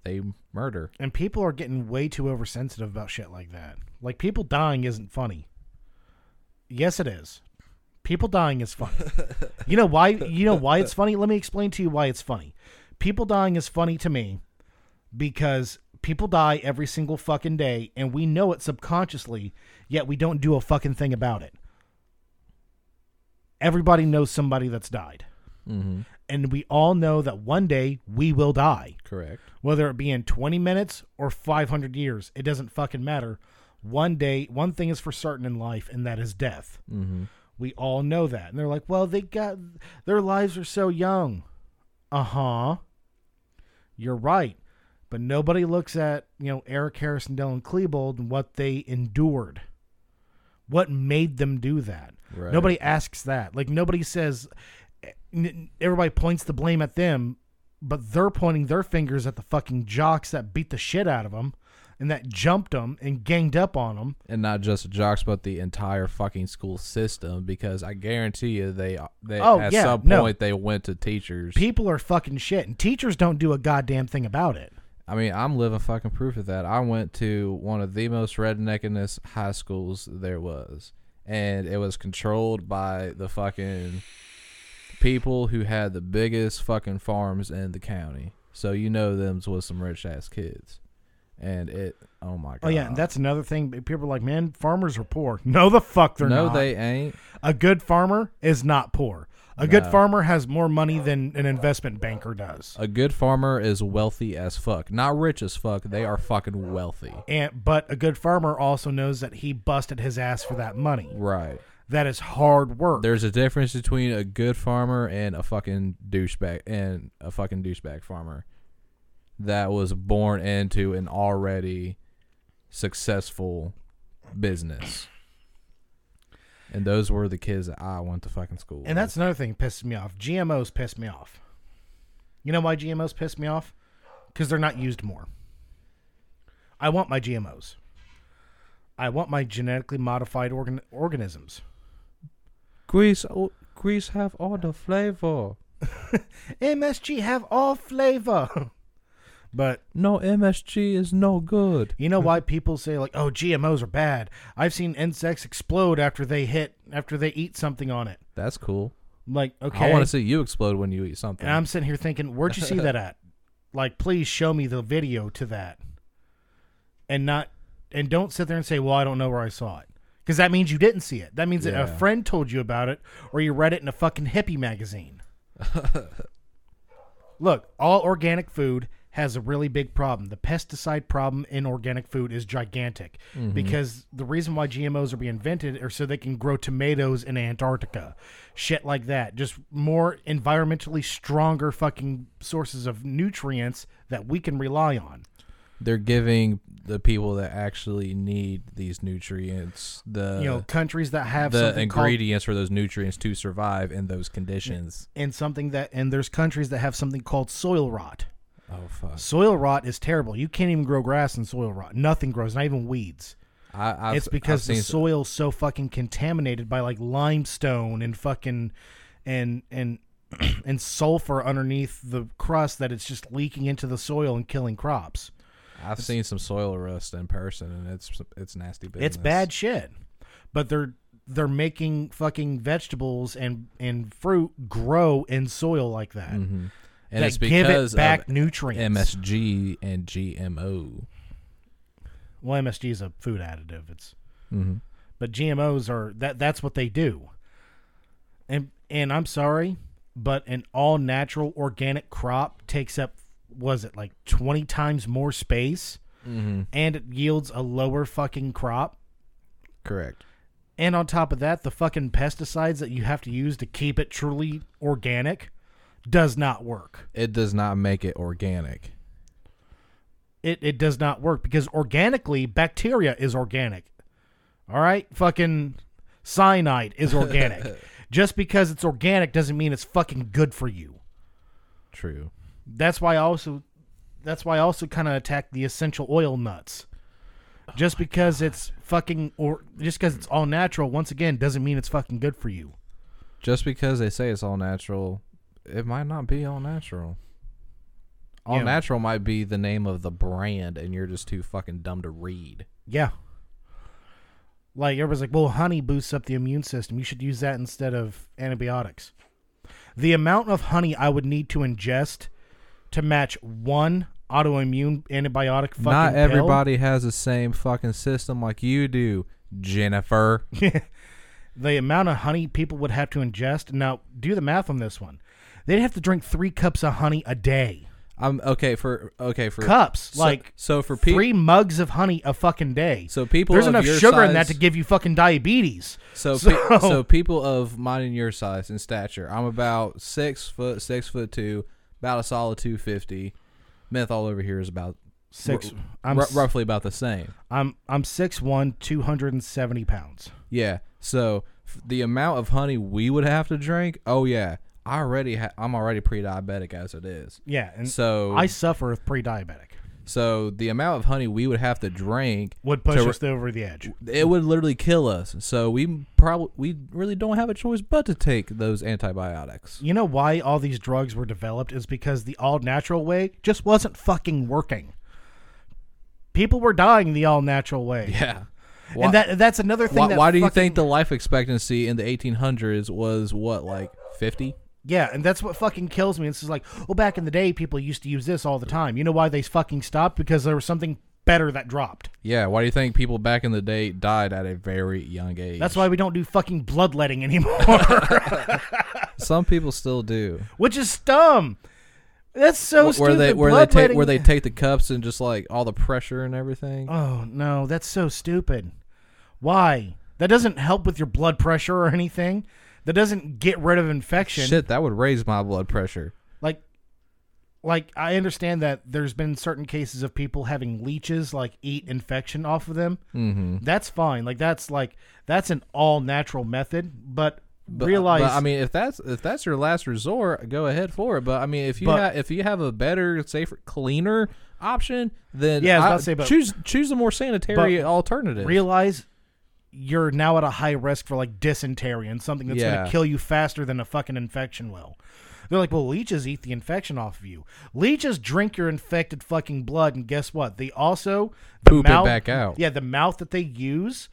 They murder. and people are getting way too oversensitive about shit like that. Like people dying isn't funny. Yes, it is. People dying is funny. you know why? You know why it's funny? Let me explain to you why it's funny. People dying is funny to me because people die every single fucking day, and we know it subconsciously, yet we don't do a fucking thing about it. Everybody knows somebody that's died. Mm-hmm. And we all know that one day we will die Correct. whether it be in 20 minutes or 500 years it doesn't fucking matter one day one thing is for certain in life and that is death. Mm-hmm. we all know that. And they're like well they got their lives are so young. Uh-huh. You're right. But nobody looks at you know eric harris and dylan klebold and what they endured. What made them do that? Right. nobody asks that. Like nobody says everybody points the blame at them but they're pointing their fingers at the fucking jocks that beat the shit out of them and that jumped them and ganged up on them and not just jocks, but the entire fucking school system. Because I guarantee you, they they Oh, at yeah, some no. point they went to teachers. people are fucking shit and teachers don't do a goddamn thing about it I mean, I'm living fucking proof of that. I went to one of the most redneckinest high schools there was, and it was controlled by the fucking people who had the biggest fucking farms in the county. So you know them was some rich ass kids, and it. Oh my god. oh yeah and that's another thing people are like man farmers are poor no the fuck they're no, not No, they ain't. a good farmer is not poor a good farmer has more money than an investment banker does A good farmer is wealthy as fuck. Not rich as fuck. They are fucking wealthy. and but a good farmer also knows that he busted his ass for that money Right. That is hard work. There's a difference between a good farmer and a fucking douchebag and a fucking douchebag farmer that was born into an already successful business. And those were the kids that I went to fucking school. And that's another thing that pisses me off. GMOs piss me off. You know why GMOs piss me off? Because they're not used more. I want my GMOs. I want my genetically modified organ- organisms. Grease, oh, grease have all the flavor. MSG have all flavor. but No MSG is no good. you know why people say like, "Oh, GMOs are bad." I've seen insects explode after they hit after they eat something on it. That's cool. Like, okay, I want to see you explode when you eat something. And I'm sitting here thinking, where'd you see that at? Like, please show me the video to that. And not and don't sit there and say, Well, I don't know where I saw it. Because that means you didn't see it. That means that a friend told you about it or you read it in a fucking hippie magazine. Look, all organic food has a really big problem. The pesticide problem in organic food is gigantic mm-hmm. because the reason why GMOs are being invented are so they can grow tomatoes in Antarctica. Shit like that. Just more environmentally stronger fucking sources of nutrients that we can rely on. They're giving the people that actually need these nutrients the you know, countries that have the something called ingredients for those nutrients to survive in those conditions. and something that and there's countries that have something called soil rot. Oh fuck! Soil rot is terrible. You can't even grow grass in soil rot. Nothing grows, not even weeds. I, it's because I've the soil's so fucking contaminated by like limestone and fucking and and and sulfur underneath the crust that it's just leaking into the soil and killing crops. I've seen some soil rust in person, and it's it's nasty business. It's bad shit. But they're they're making fucking vegetables and and fruit grow in soil like that. Mhm. And that it's give because it back of nutrients. MSG and GMO. Well, MSG is a food additive. It's Mhm. but GMOs are that that's what they do. And and I'm sorry, but an all natural organic crop takes up was it like 20 times more space Mhm. and it yields a lower fucking crop. Correct. And on top of that, the fucking pesticides that you have to use to keep it truly organic does not work. It does not make it organic. It it does not work because organically bacteria is organic. All right? Fucking cyanide is organic. Just because it's organic doesn't mean it's fucking good for you. True. That's why I also that's why I also kind of attack the essential oil nuts. Oh just because it's fucking or just because it's all natural once again doesn't mean it's fucking good for you. Just because they say it's all natural, it might not be all natural. All Yeah. natural might be the name of the brand, and you're just too fucking dumb to read. Yeah. Like everybody's like, well, honey boosts up the immune system. You should use that instead of antibiotics. The amount of honey I would need to ingest to match one autoimmune antibiotic fucking Not pill- everybody has the same fucking system like you do, Jennifer. the amount of honey people would have to ingest. Now, do the math on this one. They'd have to drink three cups of honey a day. I'm okay for okay for Cups, so- like so for people. three mugs of honey a fucking day. So people There's enough sugar in that to give you fucking diabetes. So, So- pe- so people of mine and your size and stature, I'm about six foot, six foot two, about a solid two fifty. Myth all over here is about Six. r- I'm r- roughly about the same. I'm I'm six one, two hundred and seventy pounds. Yeah. So f- the amount of honey we would have to drink, oh yeah, I already ha- I'm already pre-diabetic as it is. Yeah, and So I suffer with pre-diabetic. so the amount of honey we would have to drink Would push to- us over the edge. it would literally kill us. So we probably we really don't have a choice but to take those antibiotics. You know why all these drugs were developed is because the all natural way just wasn't fucking working. People were dying the all natural way. Yeah. And that that's another thing why, that why do you fucking- think the life expectancy in the 1800s was what like 50? Yeah, and that's what fucking kills me. It's just like, well, back in the day, people used to use this all the time. You know why they fucking stopped? Because there was something better that dropped. Yeah. Why do you think people back in the day died at a very young age? That's why we don't do fucking bloodletting anymore, some people still do. which is dumb. That's so where stupid. they where they take where they take the cups and just like all the pressure and everything. Oh no, that's so stupid. Why? That doesn't help with your blood pressure or anything. That doesn't get rid of infection. Shit, that would raise my blood pressure. Like, like I understand that there's been certain cases of people having leeches like eat infection off of them. Mm-hmm. That's fine. Like that's like that's an all natural method. But, But, realize, but, I mean, if that's if that's your last resort, go ahead for it. But I mean, if you But- ha- if you have a better, safer, cleaner option, then Yeah, I was I, to say, but- choose choose a more sanitary alternative. realize you're now at a high risk for like dysentery and something that's Yeah. going to kill you faster than a fucking infection will. They're like, well, leeches eat the infection off of you. Leeches drink your infected fucking blood, and guess what? They also the Poop it back out. Yeah, the mouth that they use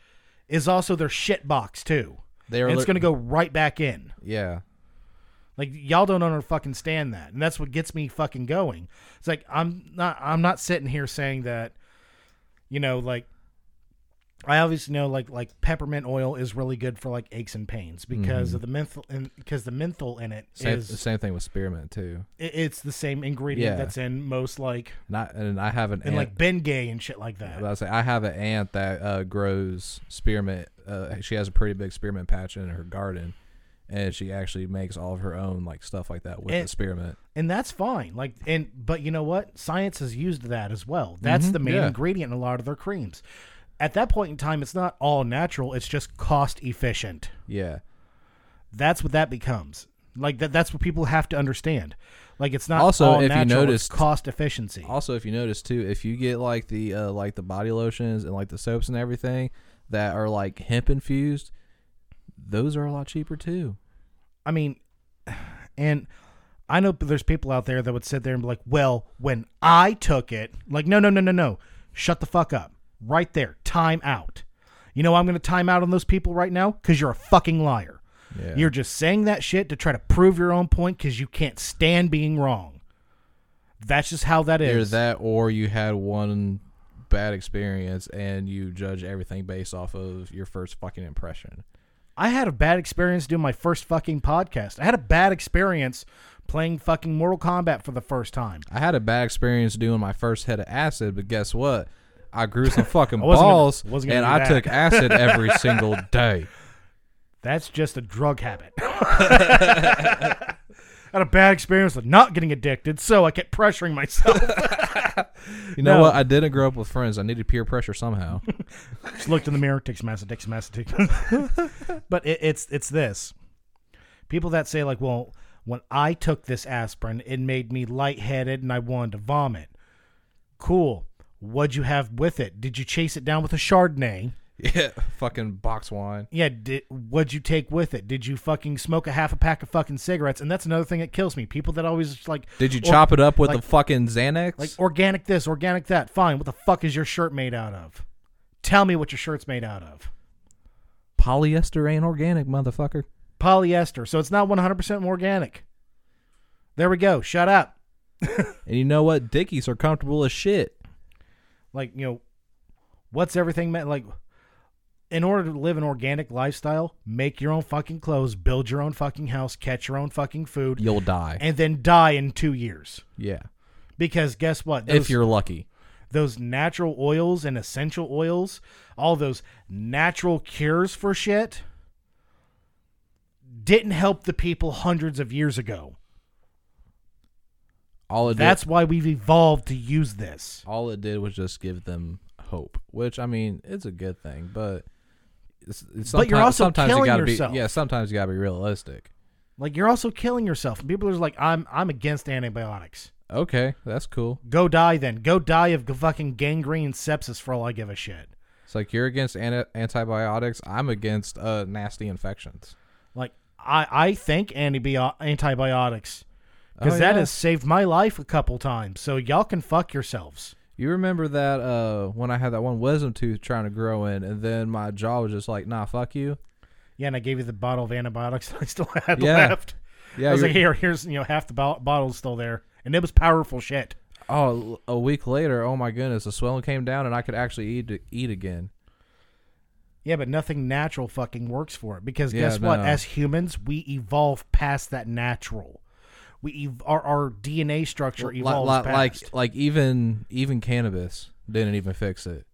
is also their shit box too. They are And it's going to go right back in. yeah, Like y'all don't under fucking stand that, and that's what gets me fucking going. It's like I'm not I'm not sitting here saying that, you know, like I obviously know like like peppermint oil is really good for like aches and pains because of the menthol and because the menthol in it same, is- same thing with spearmint too. it- it's the same ingredient Yeah. that's in most like And I, and I have an and aunt, like Bengay and shit like that. I was say I have an aunt that uh, grows spearmint. Uh, she has a pretty big spearmint patch in her garden, and she actually makes all of her own like stuff like that with And- the spearmint. and that's fine. Like, and but you know what? Science has used that as well. That's Mhm, the main yeah. ingredient in a lot of their creams. At that point in time, it's not all natural. It's just cost efficient. Yeah, That's what that becomes. Like that. That's what people have to understand. Like it's not Also, all if you natural, it's noticed- cost efficiency. Also, if you notice too, if you get like the uh, like the body lotions and like the soaps and everything that are like hemp infused, those are a lot cheaper too. I mean, and I know there's people out there that would sit there and be like, "Well, when I took it, like, no, no, no, no, no, shut the fuck up, right there, time out." You know, I'm going to time out on those people right now because you're a fucking liar. Yeah. You're just saying that shit to try to prove your own point because you can't stand being wrong. That's just how that is. Either that or you had one bad experience and you judge everything based off of your first fucking impression. I had a bad experience doing my first fucking podcast. I had a bad experience playing fucking Mortal Kombat for the first time. I had a bad experience doing my first head of acid, but guess what? I grew some fucking wasn't gonna- balls gonna and I that. took acid every single day. That's just a drug habit. I had a bad experience with not getting addicted, so I kept pressuring myself. You know No. what? I didn't grow up with friends. I needed peer pressure somehow. Just looked in the mirror, takes a massive, takes a massive, takes But it, it's it's this. People that say like, well, when I took this aspirin, it made me lightheaded and I wanted to vomit. Cool. What'd you have with it? Did you chase it down with a Chardonnay? Yeah, fucking box wine. Yeah, did, what'd you take with it? Did you fucking smoke a half a pack of fucking cigarettes? And that's another thing that kills me. People that always like, Did you or- chop it up with like- the fucking Xanax? Like organic this, organic that. Fine. What the fuck is your shirt made out of? Tell me what your shirt's made out of. polyester ain't organic, motherfucker. Polyester. So it's not 100% organic. There we go. Shut up. And you know what? Dickies are comfortable as shit. Like, you know, what's everything meant? Like, in order to live an organic lifestyle, make your own fucking clothes, build your own fucking house, catch your own fucking food, You'll die. and then die in two years. yeah. Because guess what? if you're lucky. those natural oils and essential oils, all those natural cures for shit, didn't help the people hundreds of years ago. All it That's did, why we've evolved to use this. all it did was just give them hope, which I mean, it's a good thing, but it's, it's But you're also sometimes killing you gotta yourself. Be, yeah, sometimes you gotta be realistic. Like you're also killing yourself. People are like, I'm I'm against antibiotics. Okay, that's cool. Go die then. Go die of fucking gangrene and sepsis for all I give a shit. It's like you're against anti- antibiotics. I'm against uh, nasty infections. Like I I think antibio- antibiotics because Oh, that has saved my life a couple times. So y'all can fuck yourselves. You remember that uh, when I had that one wisdom tooth trying to grow in, and then my jaw was just like, "Nah, fuck you." Yeah, and I gave you the bottle of antibiotics I still had Yeah. left. Yeah, I was like, here, here's you know half the bo- bottle's still there, and it was powerful shit. Oh, a week later, oh my goodness, the swelling came down, and I could actually eat eat again. Yeah, but nothing natural fucking works for it because Yeah, guess what? no. As humans, we evolve past that natural. We ev- our our DNA structure evolves li- like past. like even even cannabis didn't even fix it.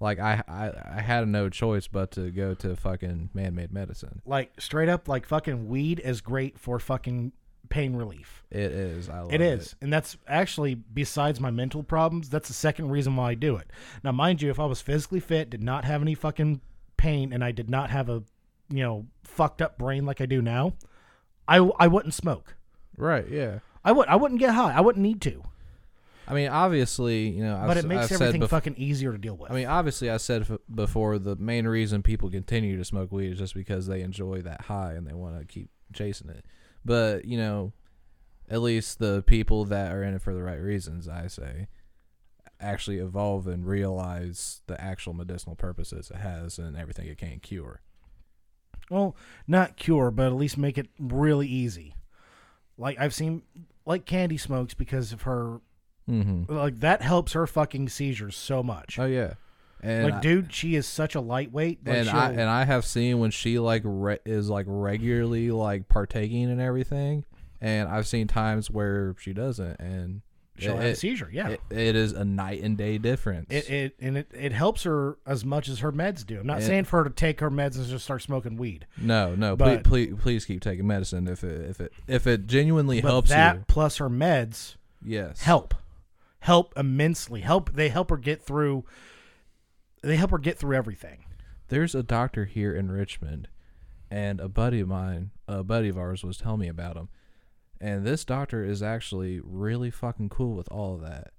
like I, I I had no choice but to go to fucking man-made medicine. Like straight up, like fucking weed is great for fucking pain relief. It is. I love It is, and that's actually besides my mental problems. That's the second reason why I do it. Now, mind you, if I was physically fit, did not have any fucking pain, and I did not have a, you know, fucked up brain like I do now, I I wouldn't smoke. Right. Yeah. I would I wouldn't get high. I wouldn't need to. I mean, obviously, you know, I've, But it makes I've everything bef- fucking easier to deal with. I mean, obviously, I said f- before the main reason people continue to smoke weed is just because they enjoy that high and they want to keep chasing it. But you know, at least the people that are in it for the right reasons, I say, actually evolve and realize the actual medicinal purposes it has and everything it can cure. well, not cure, but at least make it really easy. Like I've seen, like Candy smokes because of her. Mm-hmm. Like that helps her fucking seizures so much. Oh yeah, and like, I- dude, she is such a lightweight. Like, and I and I have seen when she like re- is like regularly like partaking in everything, and I've seen times where she doesn't, and she'll it, have a seizure. Yeah. it- it is a night and day difference. It, it and it, it helps her as much as her meds do. I'm not saying for her to take her meds and just start smoking weed. no, no, please, but- please, please keep taking medicine if it if it if it genuinely But helps that you. plus her meds Yes, help, help immensely. Help they help her get through. They help her get through everything. There's a doctor here in Richmond, and a buddy of mine, a buddy of ours, was telling me about him. And this doctor is actually really fucking cool with all of that.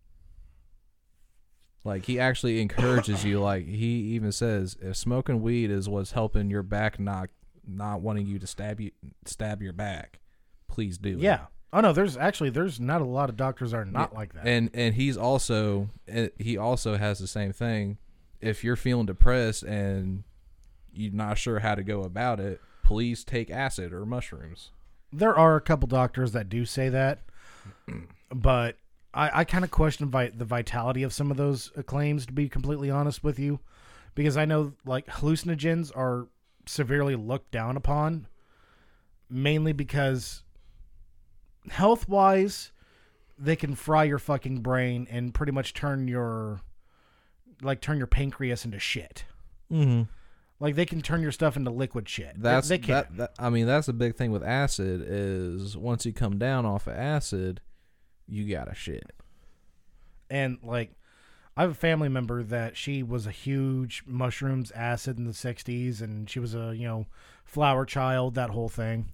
Like he actually encourages you. Like he even says, if smoking weed is what's helping your back not not wanting you to stab you stab your back, please do it. Yeah. Oh no, there's actually there's not a lot of doctors that are not like that. And and he's also eh, he also has the same thing. If you're feeling depressed and you're not sure how to go about it, please take acid or mushrooms. There are a couple doctors that do say that, but I, I kind of question vi- the vitality of some of those uh, claims. To be completely honest with you, because I know like hallucinogens are severely looked down upon, mainly because health wise, they can fry your fucking brain and pretty much turn your like turn your pancreas into shit. Mm-hmm. Like they can turn your stuff into liquid shit. They- That's they, can. that, that. I mean, that's the big thing with acid is once you come down off of acid, you got to shit. and like I have a family member that she was a huge mushrooms acid in the 60s and she was a, you know, flower child, that whole thing.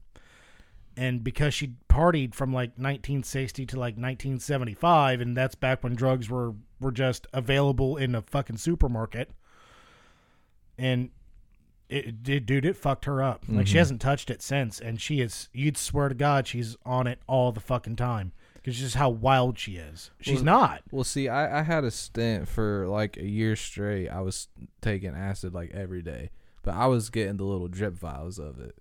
And because she partied from like 1960 to like 1975 and that's back when drugs were were just available in a fucking supermarket. And it did dude it fucked her up. Like she mm-hmm. hasn't touched it since and she is you'd swear to god she's on it all the fucking time. Cuz just how wild she is. She's Well, not. Well, see, I, I had a stint for like a year straight. I was taking acid like every day, but I was getting the little drip vials of it.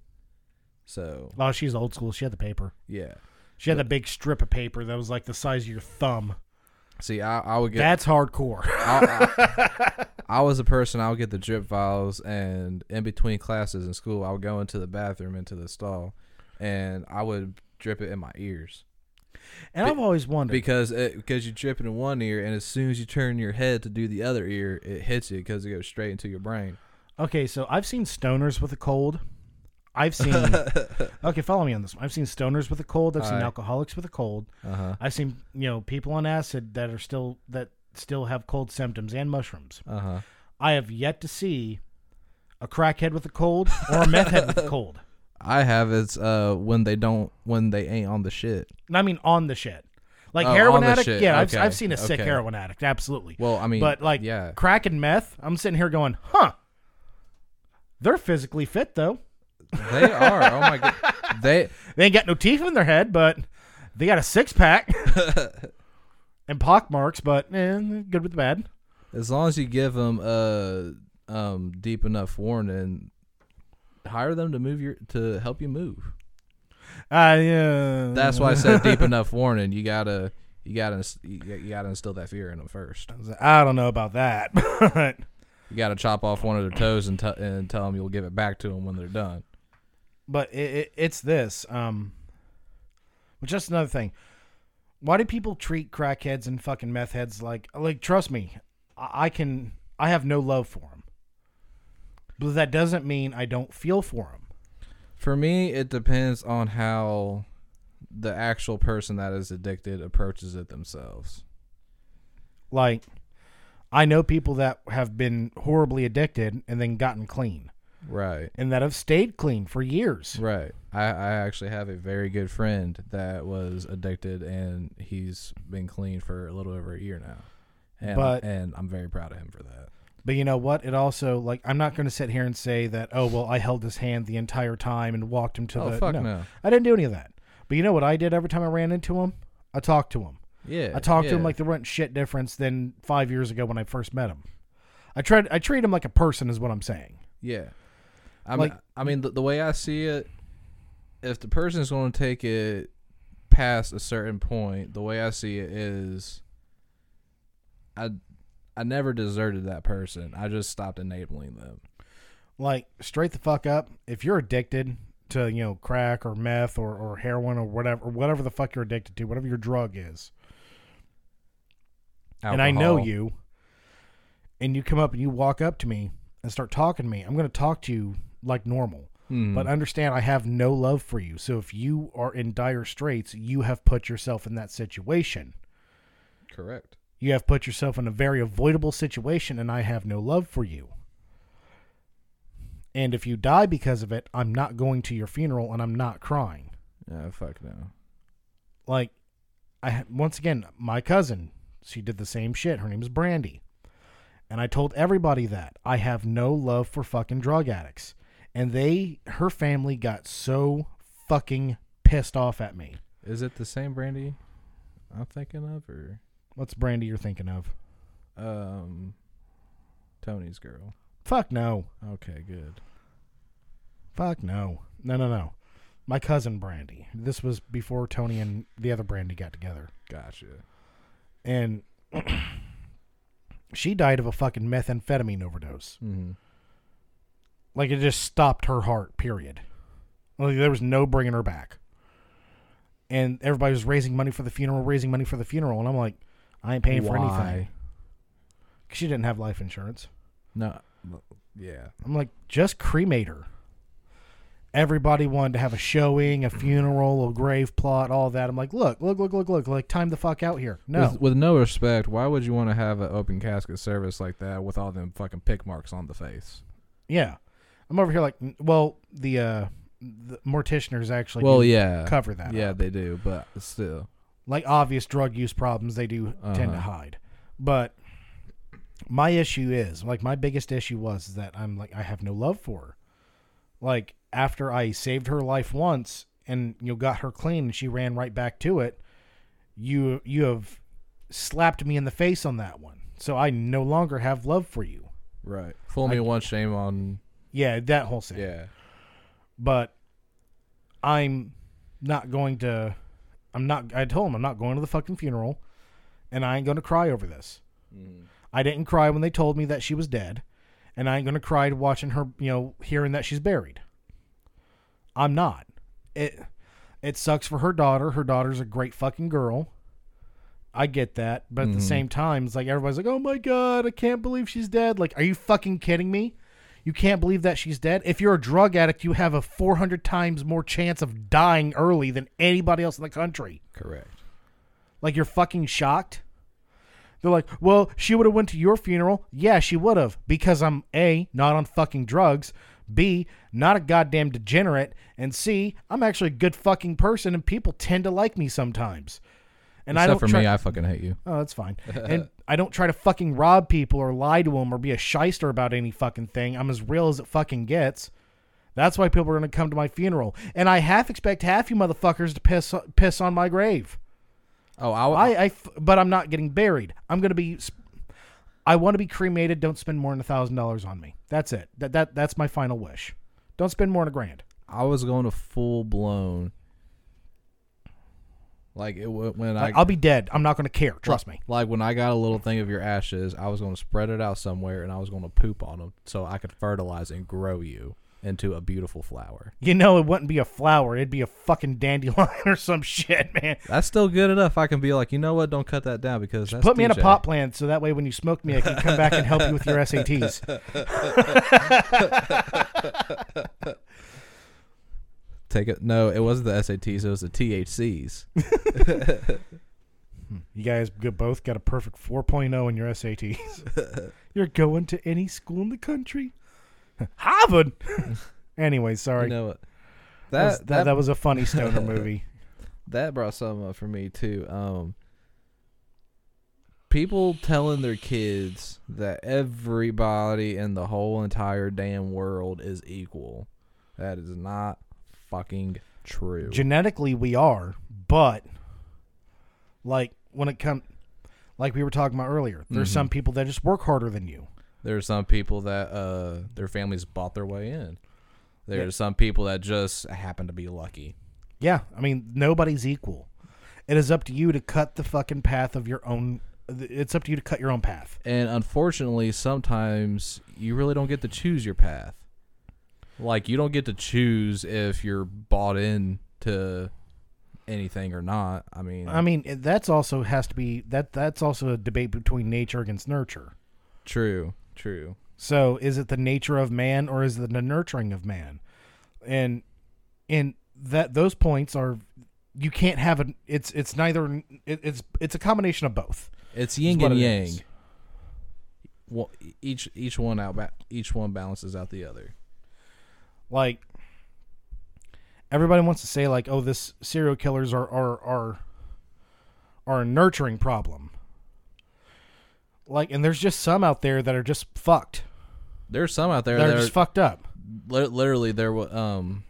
So Oh, she's old school. She had the paper. yeah. She had a big strip of paper that was like the size of your thumb. See, I, I would get That's hardcore. I, I, I was a person. I would get the drip vials, and in between classes in school, I would go into the bathroom, into the stall, and I would drip it in my ears and I've always wondered. because it, because you drip it in one ear, and as soon as you turn your head to do the other ear, it hits you because it goes straight into your brain. okay, so I've seen stoners with a cold. I've seen. okay, follow me on this one. I've seen stoners with a cold. I've seen Alright. alcoholics with a cold. Uh huh. I've seen you know people on acid that are still that still have cold symptoms and mushrooms. Uh huh. I have yet to see a crackhead with a cold or a meth head with a cold. I have it's uh when they don't when they ain't on the shit. And I mean on the shit. Like Oh, heroin addict, shit. yeah, I've, I've seen a sick okay. heroin addict, absolutely. Well, I mean, but like yeah. crack and meth, I'm sitting here going, huh? They're physically fit though. They are. Oh my god. They They ain't got no teeth in their head, but they got a six pack and pock marks. But eh, good with the bad. As long as you give them a um, deep enough warning, hire them to move your to help you move. Uh, yeah. That's why I said deep enough warning. You gotta you gotta you gotta instill that fear in them first. I don't know about that, but You gotta chop off one of their toes and, t- and tell them you'll give it back to them when they're done. but it, it, it's this. Um, just another thing. Why do people treat crackheads and fucking meth heads like like? Trust me, I, I can. I I have no love for them, But that doesn't mean I don't feel for them. For me, it depends on how the actual person that is addicted approaches it themselves. Like, I know people that have been horribly addicted and then gotten clean, Right. and that have stayed clean for years. Right. I, I actually have a very good friend that was addicted and he's been clean for a little over a year now. And, But- and I'm very proud of him for that. But you know what? It also like I'm not going to sit here and say that. Oh well, I held his hand the entire time and walked him to Oh, the. fuck no. I didn't do any of that. But you know what I did every time I ran into him? I talked to him. Yeah. I talked to him yeah. like there wasn't shit difference than five years ago when I first met him. I tried. I treat him like a person, is what I'm saying. Yeah. I Like- mean, I mean, the, the way I see it, if the person is going to take it past a certain point, the way I see it is, I, I never deserted that person. I just stopped enabling them. Like straight the fuck up. If you're addicted to you know crack or meth or, or heroin or whatever or whatever the fuck you're addicted to, whatever your drug is, and I know you, and you come up and you walk up to me and start talking to me, I'm going to talk to you like normal. Mhm. But understand, I have no love for you. So if you are in dire straits, you have put yourself in that situation. correct. You have put yourself in a very avoidable situation, and I have no love for you. And if you die because of it, I'm not going to your funeral and I'm not crying. Yeah, fuck no. Like, I once again, my cousin, she did the same shit. Her name is Brandy. And I told everybody that I have no love for fucking drug addicts. And they, her family got so fucking pissed off at me. Is it the same brandy I'm thinking of, or What's Brandy you're thinking of? um, Tony's girl? Fuck no. Okay, good. Fuck no. No, no, no. My cousin Brandy. This was before Tony and the other Brandy got together. Gotcha. And she died of a fucking methamphetamine overdose. Mm-hmm. Like it just stopped her heart, period. Like there was no bringing her back. And everybody was raising money for the funeral, raising money for the funeral. And I'm like, I ain't paying for anything. Why? 'Cause She didn't have life insurance. No. Yeah. I'm like, just cremate her. Everybody wanted to have a showing, a funeral, a grave plot, all that. I'm like, look, look, look, look, look, like time the fuck out here. No. With, with no respect, why would you want to have an open casket service like that with all them fucking pick marks on the face? yeah. I'm over here like, well, the uh the morticianers actually well, do yeah. cover that. Yeah, up. they do, but still. like obvious drug use problems they do tend to Uh-huh. hide. But my issue is like my biggest issue was that I'm like I have no love for her. Like after I saved her life once and you know, got her clean and she ran right back to it, you you have slapped me in the face on that one. So I no longer have love for you. Right. Fool me I- once, shame on. Yeah, that whole thing. Yeah. But I'm not going to I'm not I told him I'm not going to the fucking funeral and I ain't going to cry over this. I didn't cry when they told me that she was dead, and I ain't gonna cry watching her, you know, hearing that she's buried. I'm not. It it sucks for her daughter. Her daughter's a great fucking girl. I get that, but at the Mhm. same time, it's like everybody's like, "Oh my god, I can't believe she's dead." Like, are you fucking kidding me? You can't believe that she's dead. If you're a drug addict, you have a 400 times more chance of dying early than anybody else in the country. Correct. Like you're fucking shocked. They're like, well, she would have went to your funeral. Yeah, she would have because I'm a not on fucking drugs, b not a goddamn degenerate, and c I'm actually a good fucking person, and people tend to like me sometimes. And I Except don't for try- me, I fucking hate you. Oh, that's fine. and I don't try to fucking rob people or lie to them or be a shyster about any fucking thing. I'm as real as it fucking gets. That's why people are going to come to my funeral. And I half expect half you motherfuckers to piss piss on my grave. Oh, i i but I'm not getting buried. I'm going to be I want to be cremated. Don't spend more than a thousand dollars on me. That's it. That that that's my final wish. Don't spend more than a grand. I was going to full blown. Like it when I I'll be dead. I'm not going to care. Trust me. Like when I got a little thing of your ashes, I was going to spread it out somewhere, and I was going to poop on them so I could fertilize and grow you. into a beautiful flower. You know, it wouldn't be a flower; it'd be a fucking dandelion or some shit, man. That's still good enough. I can be like, you know what? Don't cut that down because that's Put me in a pot plant so that way when you smoke me, I can come back and help you with your SATs. Take it. No, it wasn't the SATs. It was the THCs. You guys both got a perfect 4.0 in your SATs. You're going to any school in the country. Harvard. anyway, sorry. You know what? that, was, That that, that was a funny stoner movie. that brought something up for me too. Um, people telling their kids that everybody in the whole entire damn world is equal. That is not fucking true. Genetically, we are, but like when it comes, like we were talking about earlier, there's some people that just work harder than you. there are some people that uh their families bought their way in. There are some people that just happen to be lucky. Yeah, I mean nobody's equal. It is up to you to cut the fucking path of your own. It's up to you to cut your own path. And unfortunately, sometimes you really don't get to choose your path. Like you don't get to choose if you're bought in to anything or not. I mean, I mean that's also has to be that. That's also a debate between nature against nurture. true, true. So is it the nature of man or is it the nurturing of man? And and that those points are you can't have a it's it's neither it, it's it's a combination of both. It's yin and yang. Well, each each one out each one balances out the other. Like everybody wants to say like oh this serial killers are are are are a nurturing problem. Like and there's just some out there that are just fucked. There's some out there They're that are just fucked up. li- literally there was um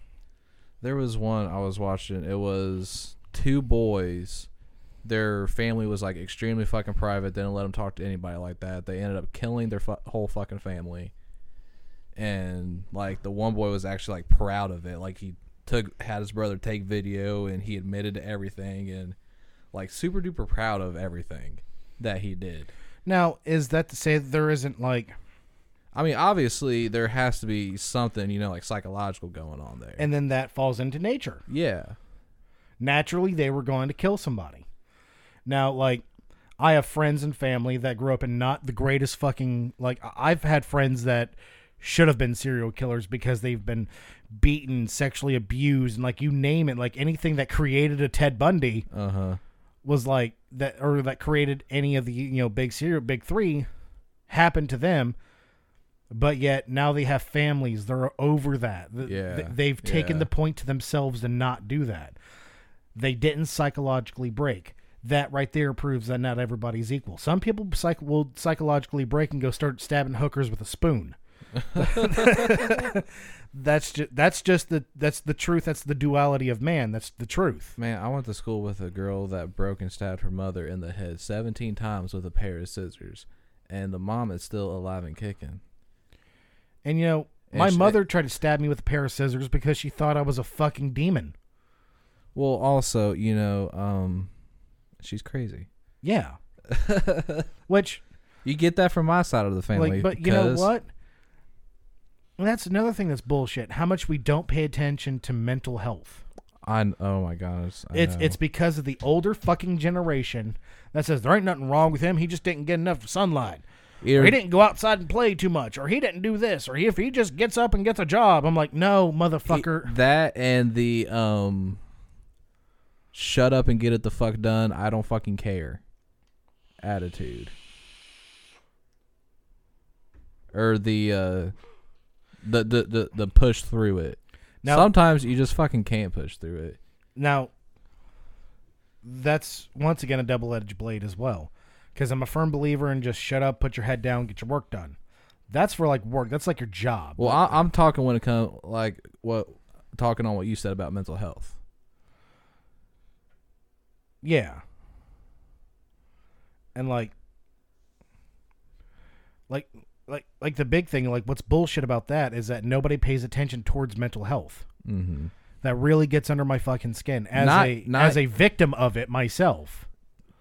there was one I was watching. It was two boys. Their family was like extremely fucking private. They didn't let them talk to anybody like that. They ended up killing their fu- whole fucking family. And like the one boy was actually like proud of it. Like he took had his brother take video and he admitted to everything and like super duper proud of everything that he did. Now, is that to say that there isn't like I mean, obviously there has to be something, you know, like psychological going on there. and then that falls into nature. yeah. naturally they were going to kill somebody. Now, like, I have friends and family that grew up in not the greatest fucking like. I've had friends that should have been serial killers because they've been beaten, sexually abused, and like you name it, like anything that created a Ted Bundy Uh huh. was like that, or that created any of the you know big serial big three happened to them. But yet now they have families. They're over that. Yeah, They've taken yeah. the point to themselves to not do that. They didn't psychologically break. That right there proves that not everybody's equal. Some people psych- will psychologically break and go start stabbing hookers with a spoon. that's just that's just the that's the truth. That's the duality of man. That's the truth. Man, I went to school with a girl that broke and stabbed her mother in the head 17 times with a pair of scissors, and the mom is still alive and kicking. And you know, And my she- mother tried to stab me with a pair of scissors because she thought I was a fucking demon. Well, also, you know, um, she's crazy. Yeah. Which, You get that from my side of the family. like, but you know what? And that's another thing that's bullshit. How much we don't pay attention to mental health. I oh my gosh, I It's know. it's because of the older fucking generation that says there ain't nothing wrong with him. He just didn't get enough sunlight. Or he didn't go outside and play too much, or he didn't do this, or he, if he just gets up and gets a job, I'm like, no, motherfucker. that and the um, shut up and get it the fuck done. I don't fucking care. Attitude. Or the uh, the the the, the push through it. Now- Sometimes you just fucking can't push through it. Now, that's once again a double edged blade as well. Because I'm a firm believer in just shut up, put your head down, get your work done. That's for like work. That's like your job. Well, I, I'm talking when it comes like what talking on what you said about mental health. yeah. And like, like, like, like the big thing, like what's bullshit about that is that nobody pays attention towards mental health. Mm-hmm. That really gets under my fucking skin as Not- a not- as a victim of it myself.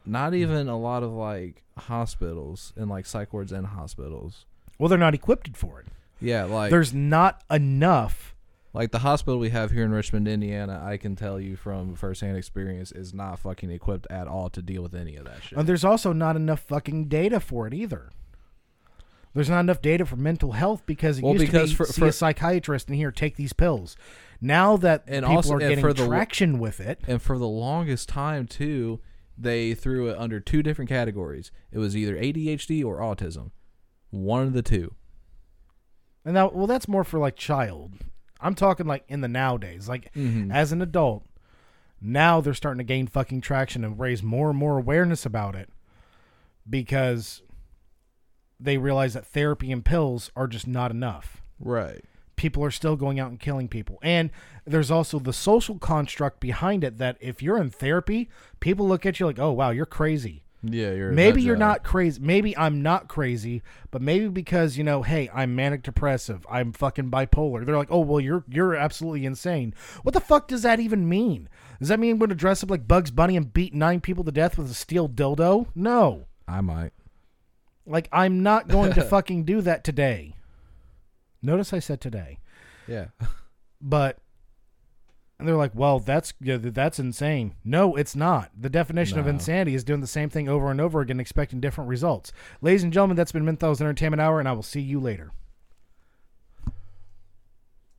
Not even a lot of like hospitals and like psych wards and hospitals. Well, they're not equipped for it. Yeah, like There's not enough Like the hospital we have here in Richmond, Indiana, I can tell you from firsthand experience, is not fucking equipped at all to deal with any of that shit. And there's also not enough fucking data for it either. There's not enough data for mental health because it Well, used because to be for- see for- a psychiatrist and here take these pills. Now that And people also- are getting the- traction with it, And for the longest time, too, they threw it under two different categories. It was either ADHD or autism. One of the two. and now well that's more for like child. I'm talking like in the nowadays, like Mhm. as an adult. Now they're starting to gain fucking traction and raise more and more awareness about it because they realize that therapy and pills are just not enough. Right. people are still going out and killing people. And there's also the social construct behind it that if you're in therapy, people look at you like, "Oh, wow, you're crazy." Yeah, you're Maybe you're not crazy. Maybe I'm not crazy, but maybe because, you know, hey, I'm manic depressive, I'm fucking bipolar. They're like, "Oh, well, you're you're absolutely insane." What the fuck does that even mean? Does that mean I'm going to dress up like Bugs Bunny and beat nine people to death with a steel dildo? No. I might. Like I'm not going to fucking do that today. Notice I said today. Yeah. but and they're like, "Well, that's yeah, that's insane." No, it's not. The definition of insanity is doing the same thing over and over again, expecting different results. Ladies and gentlemen, that's been Menthol's Entertainment Hour, and I will see you later.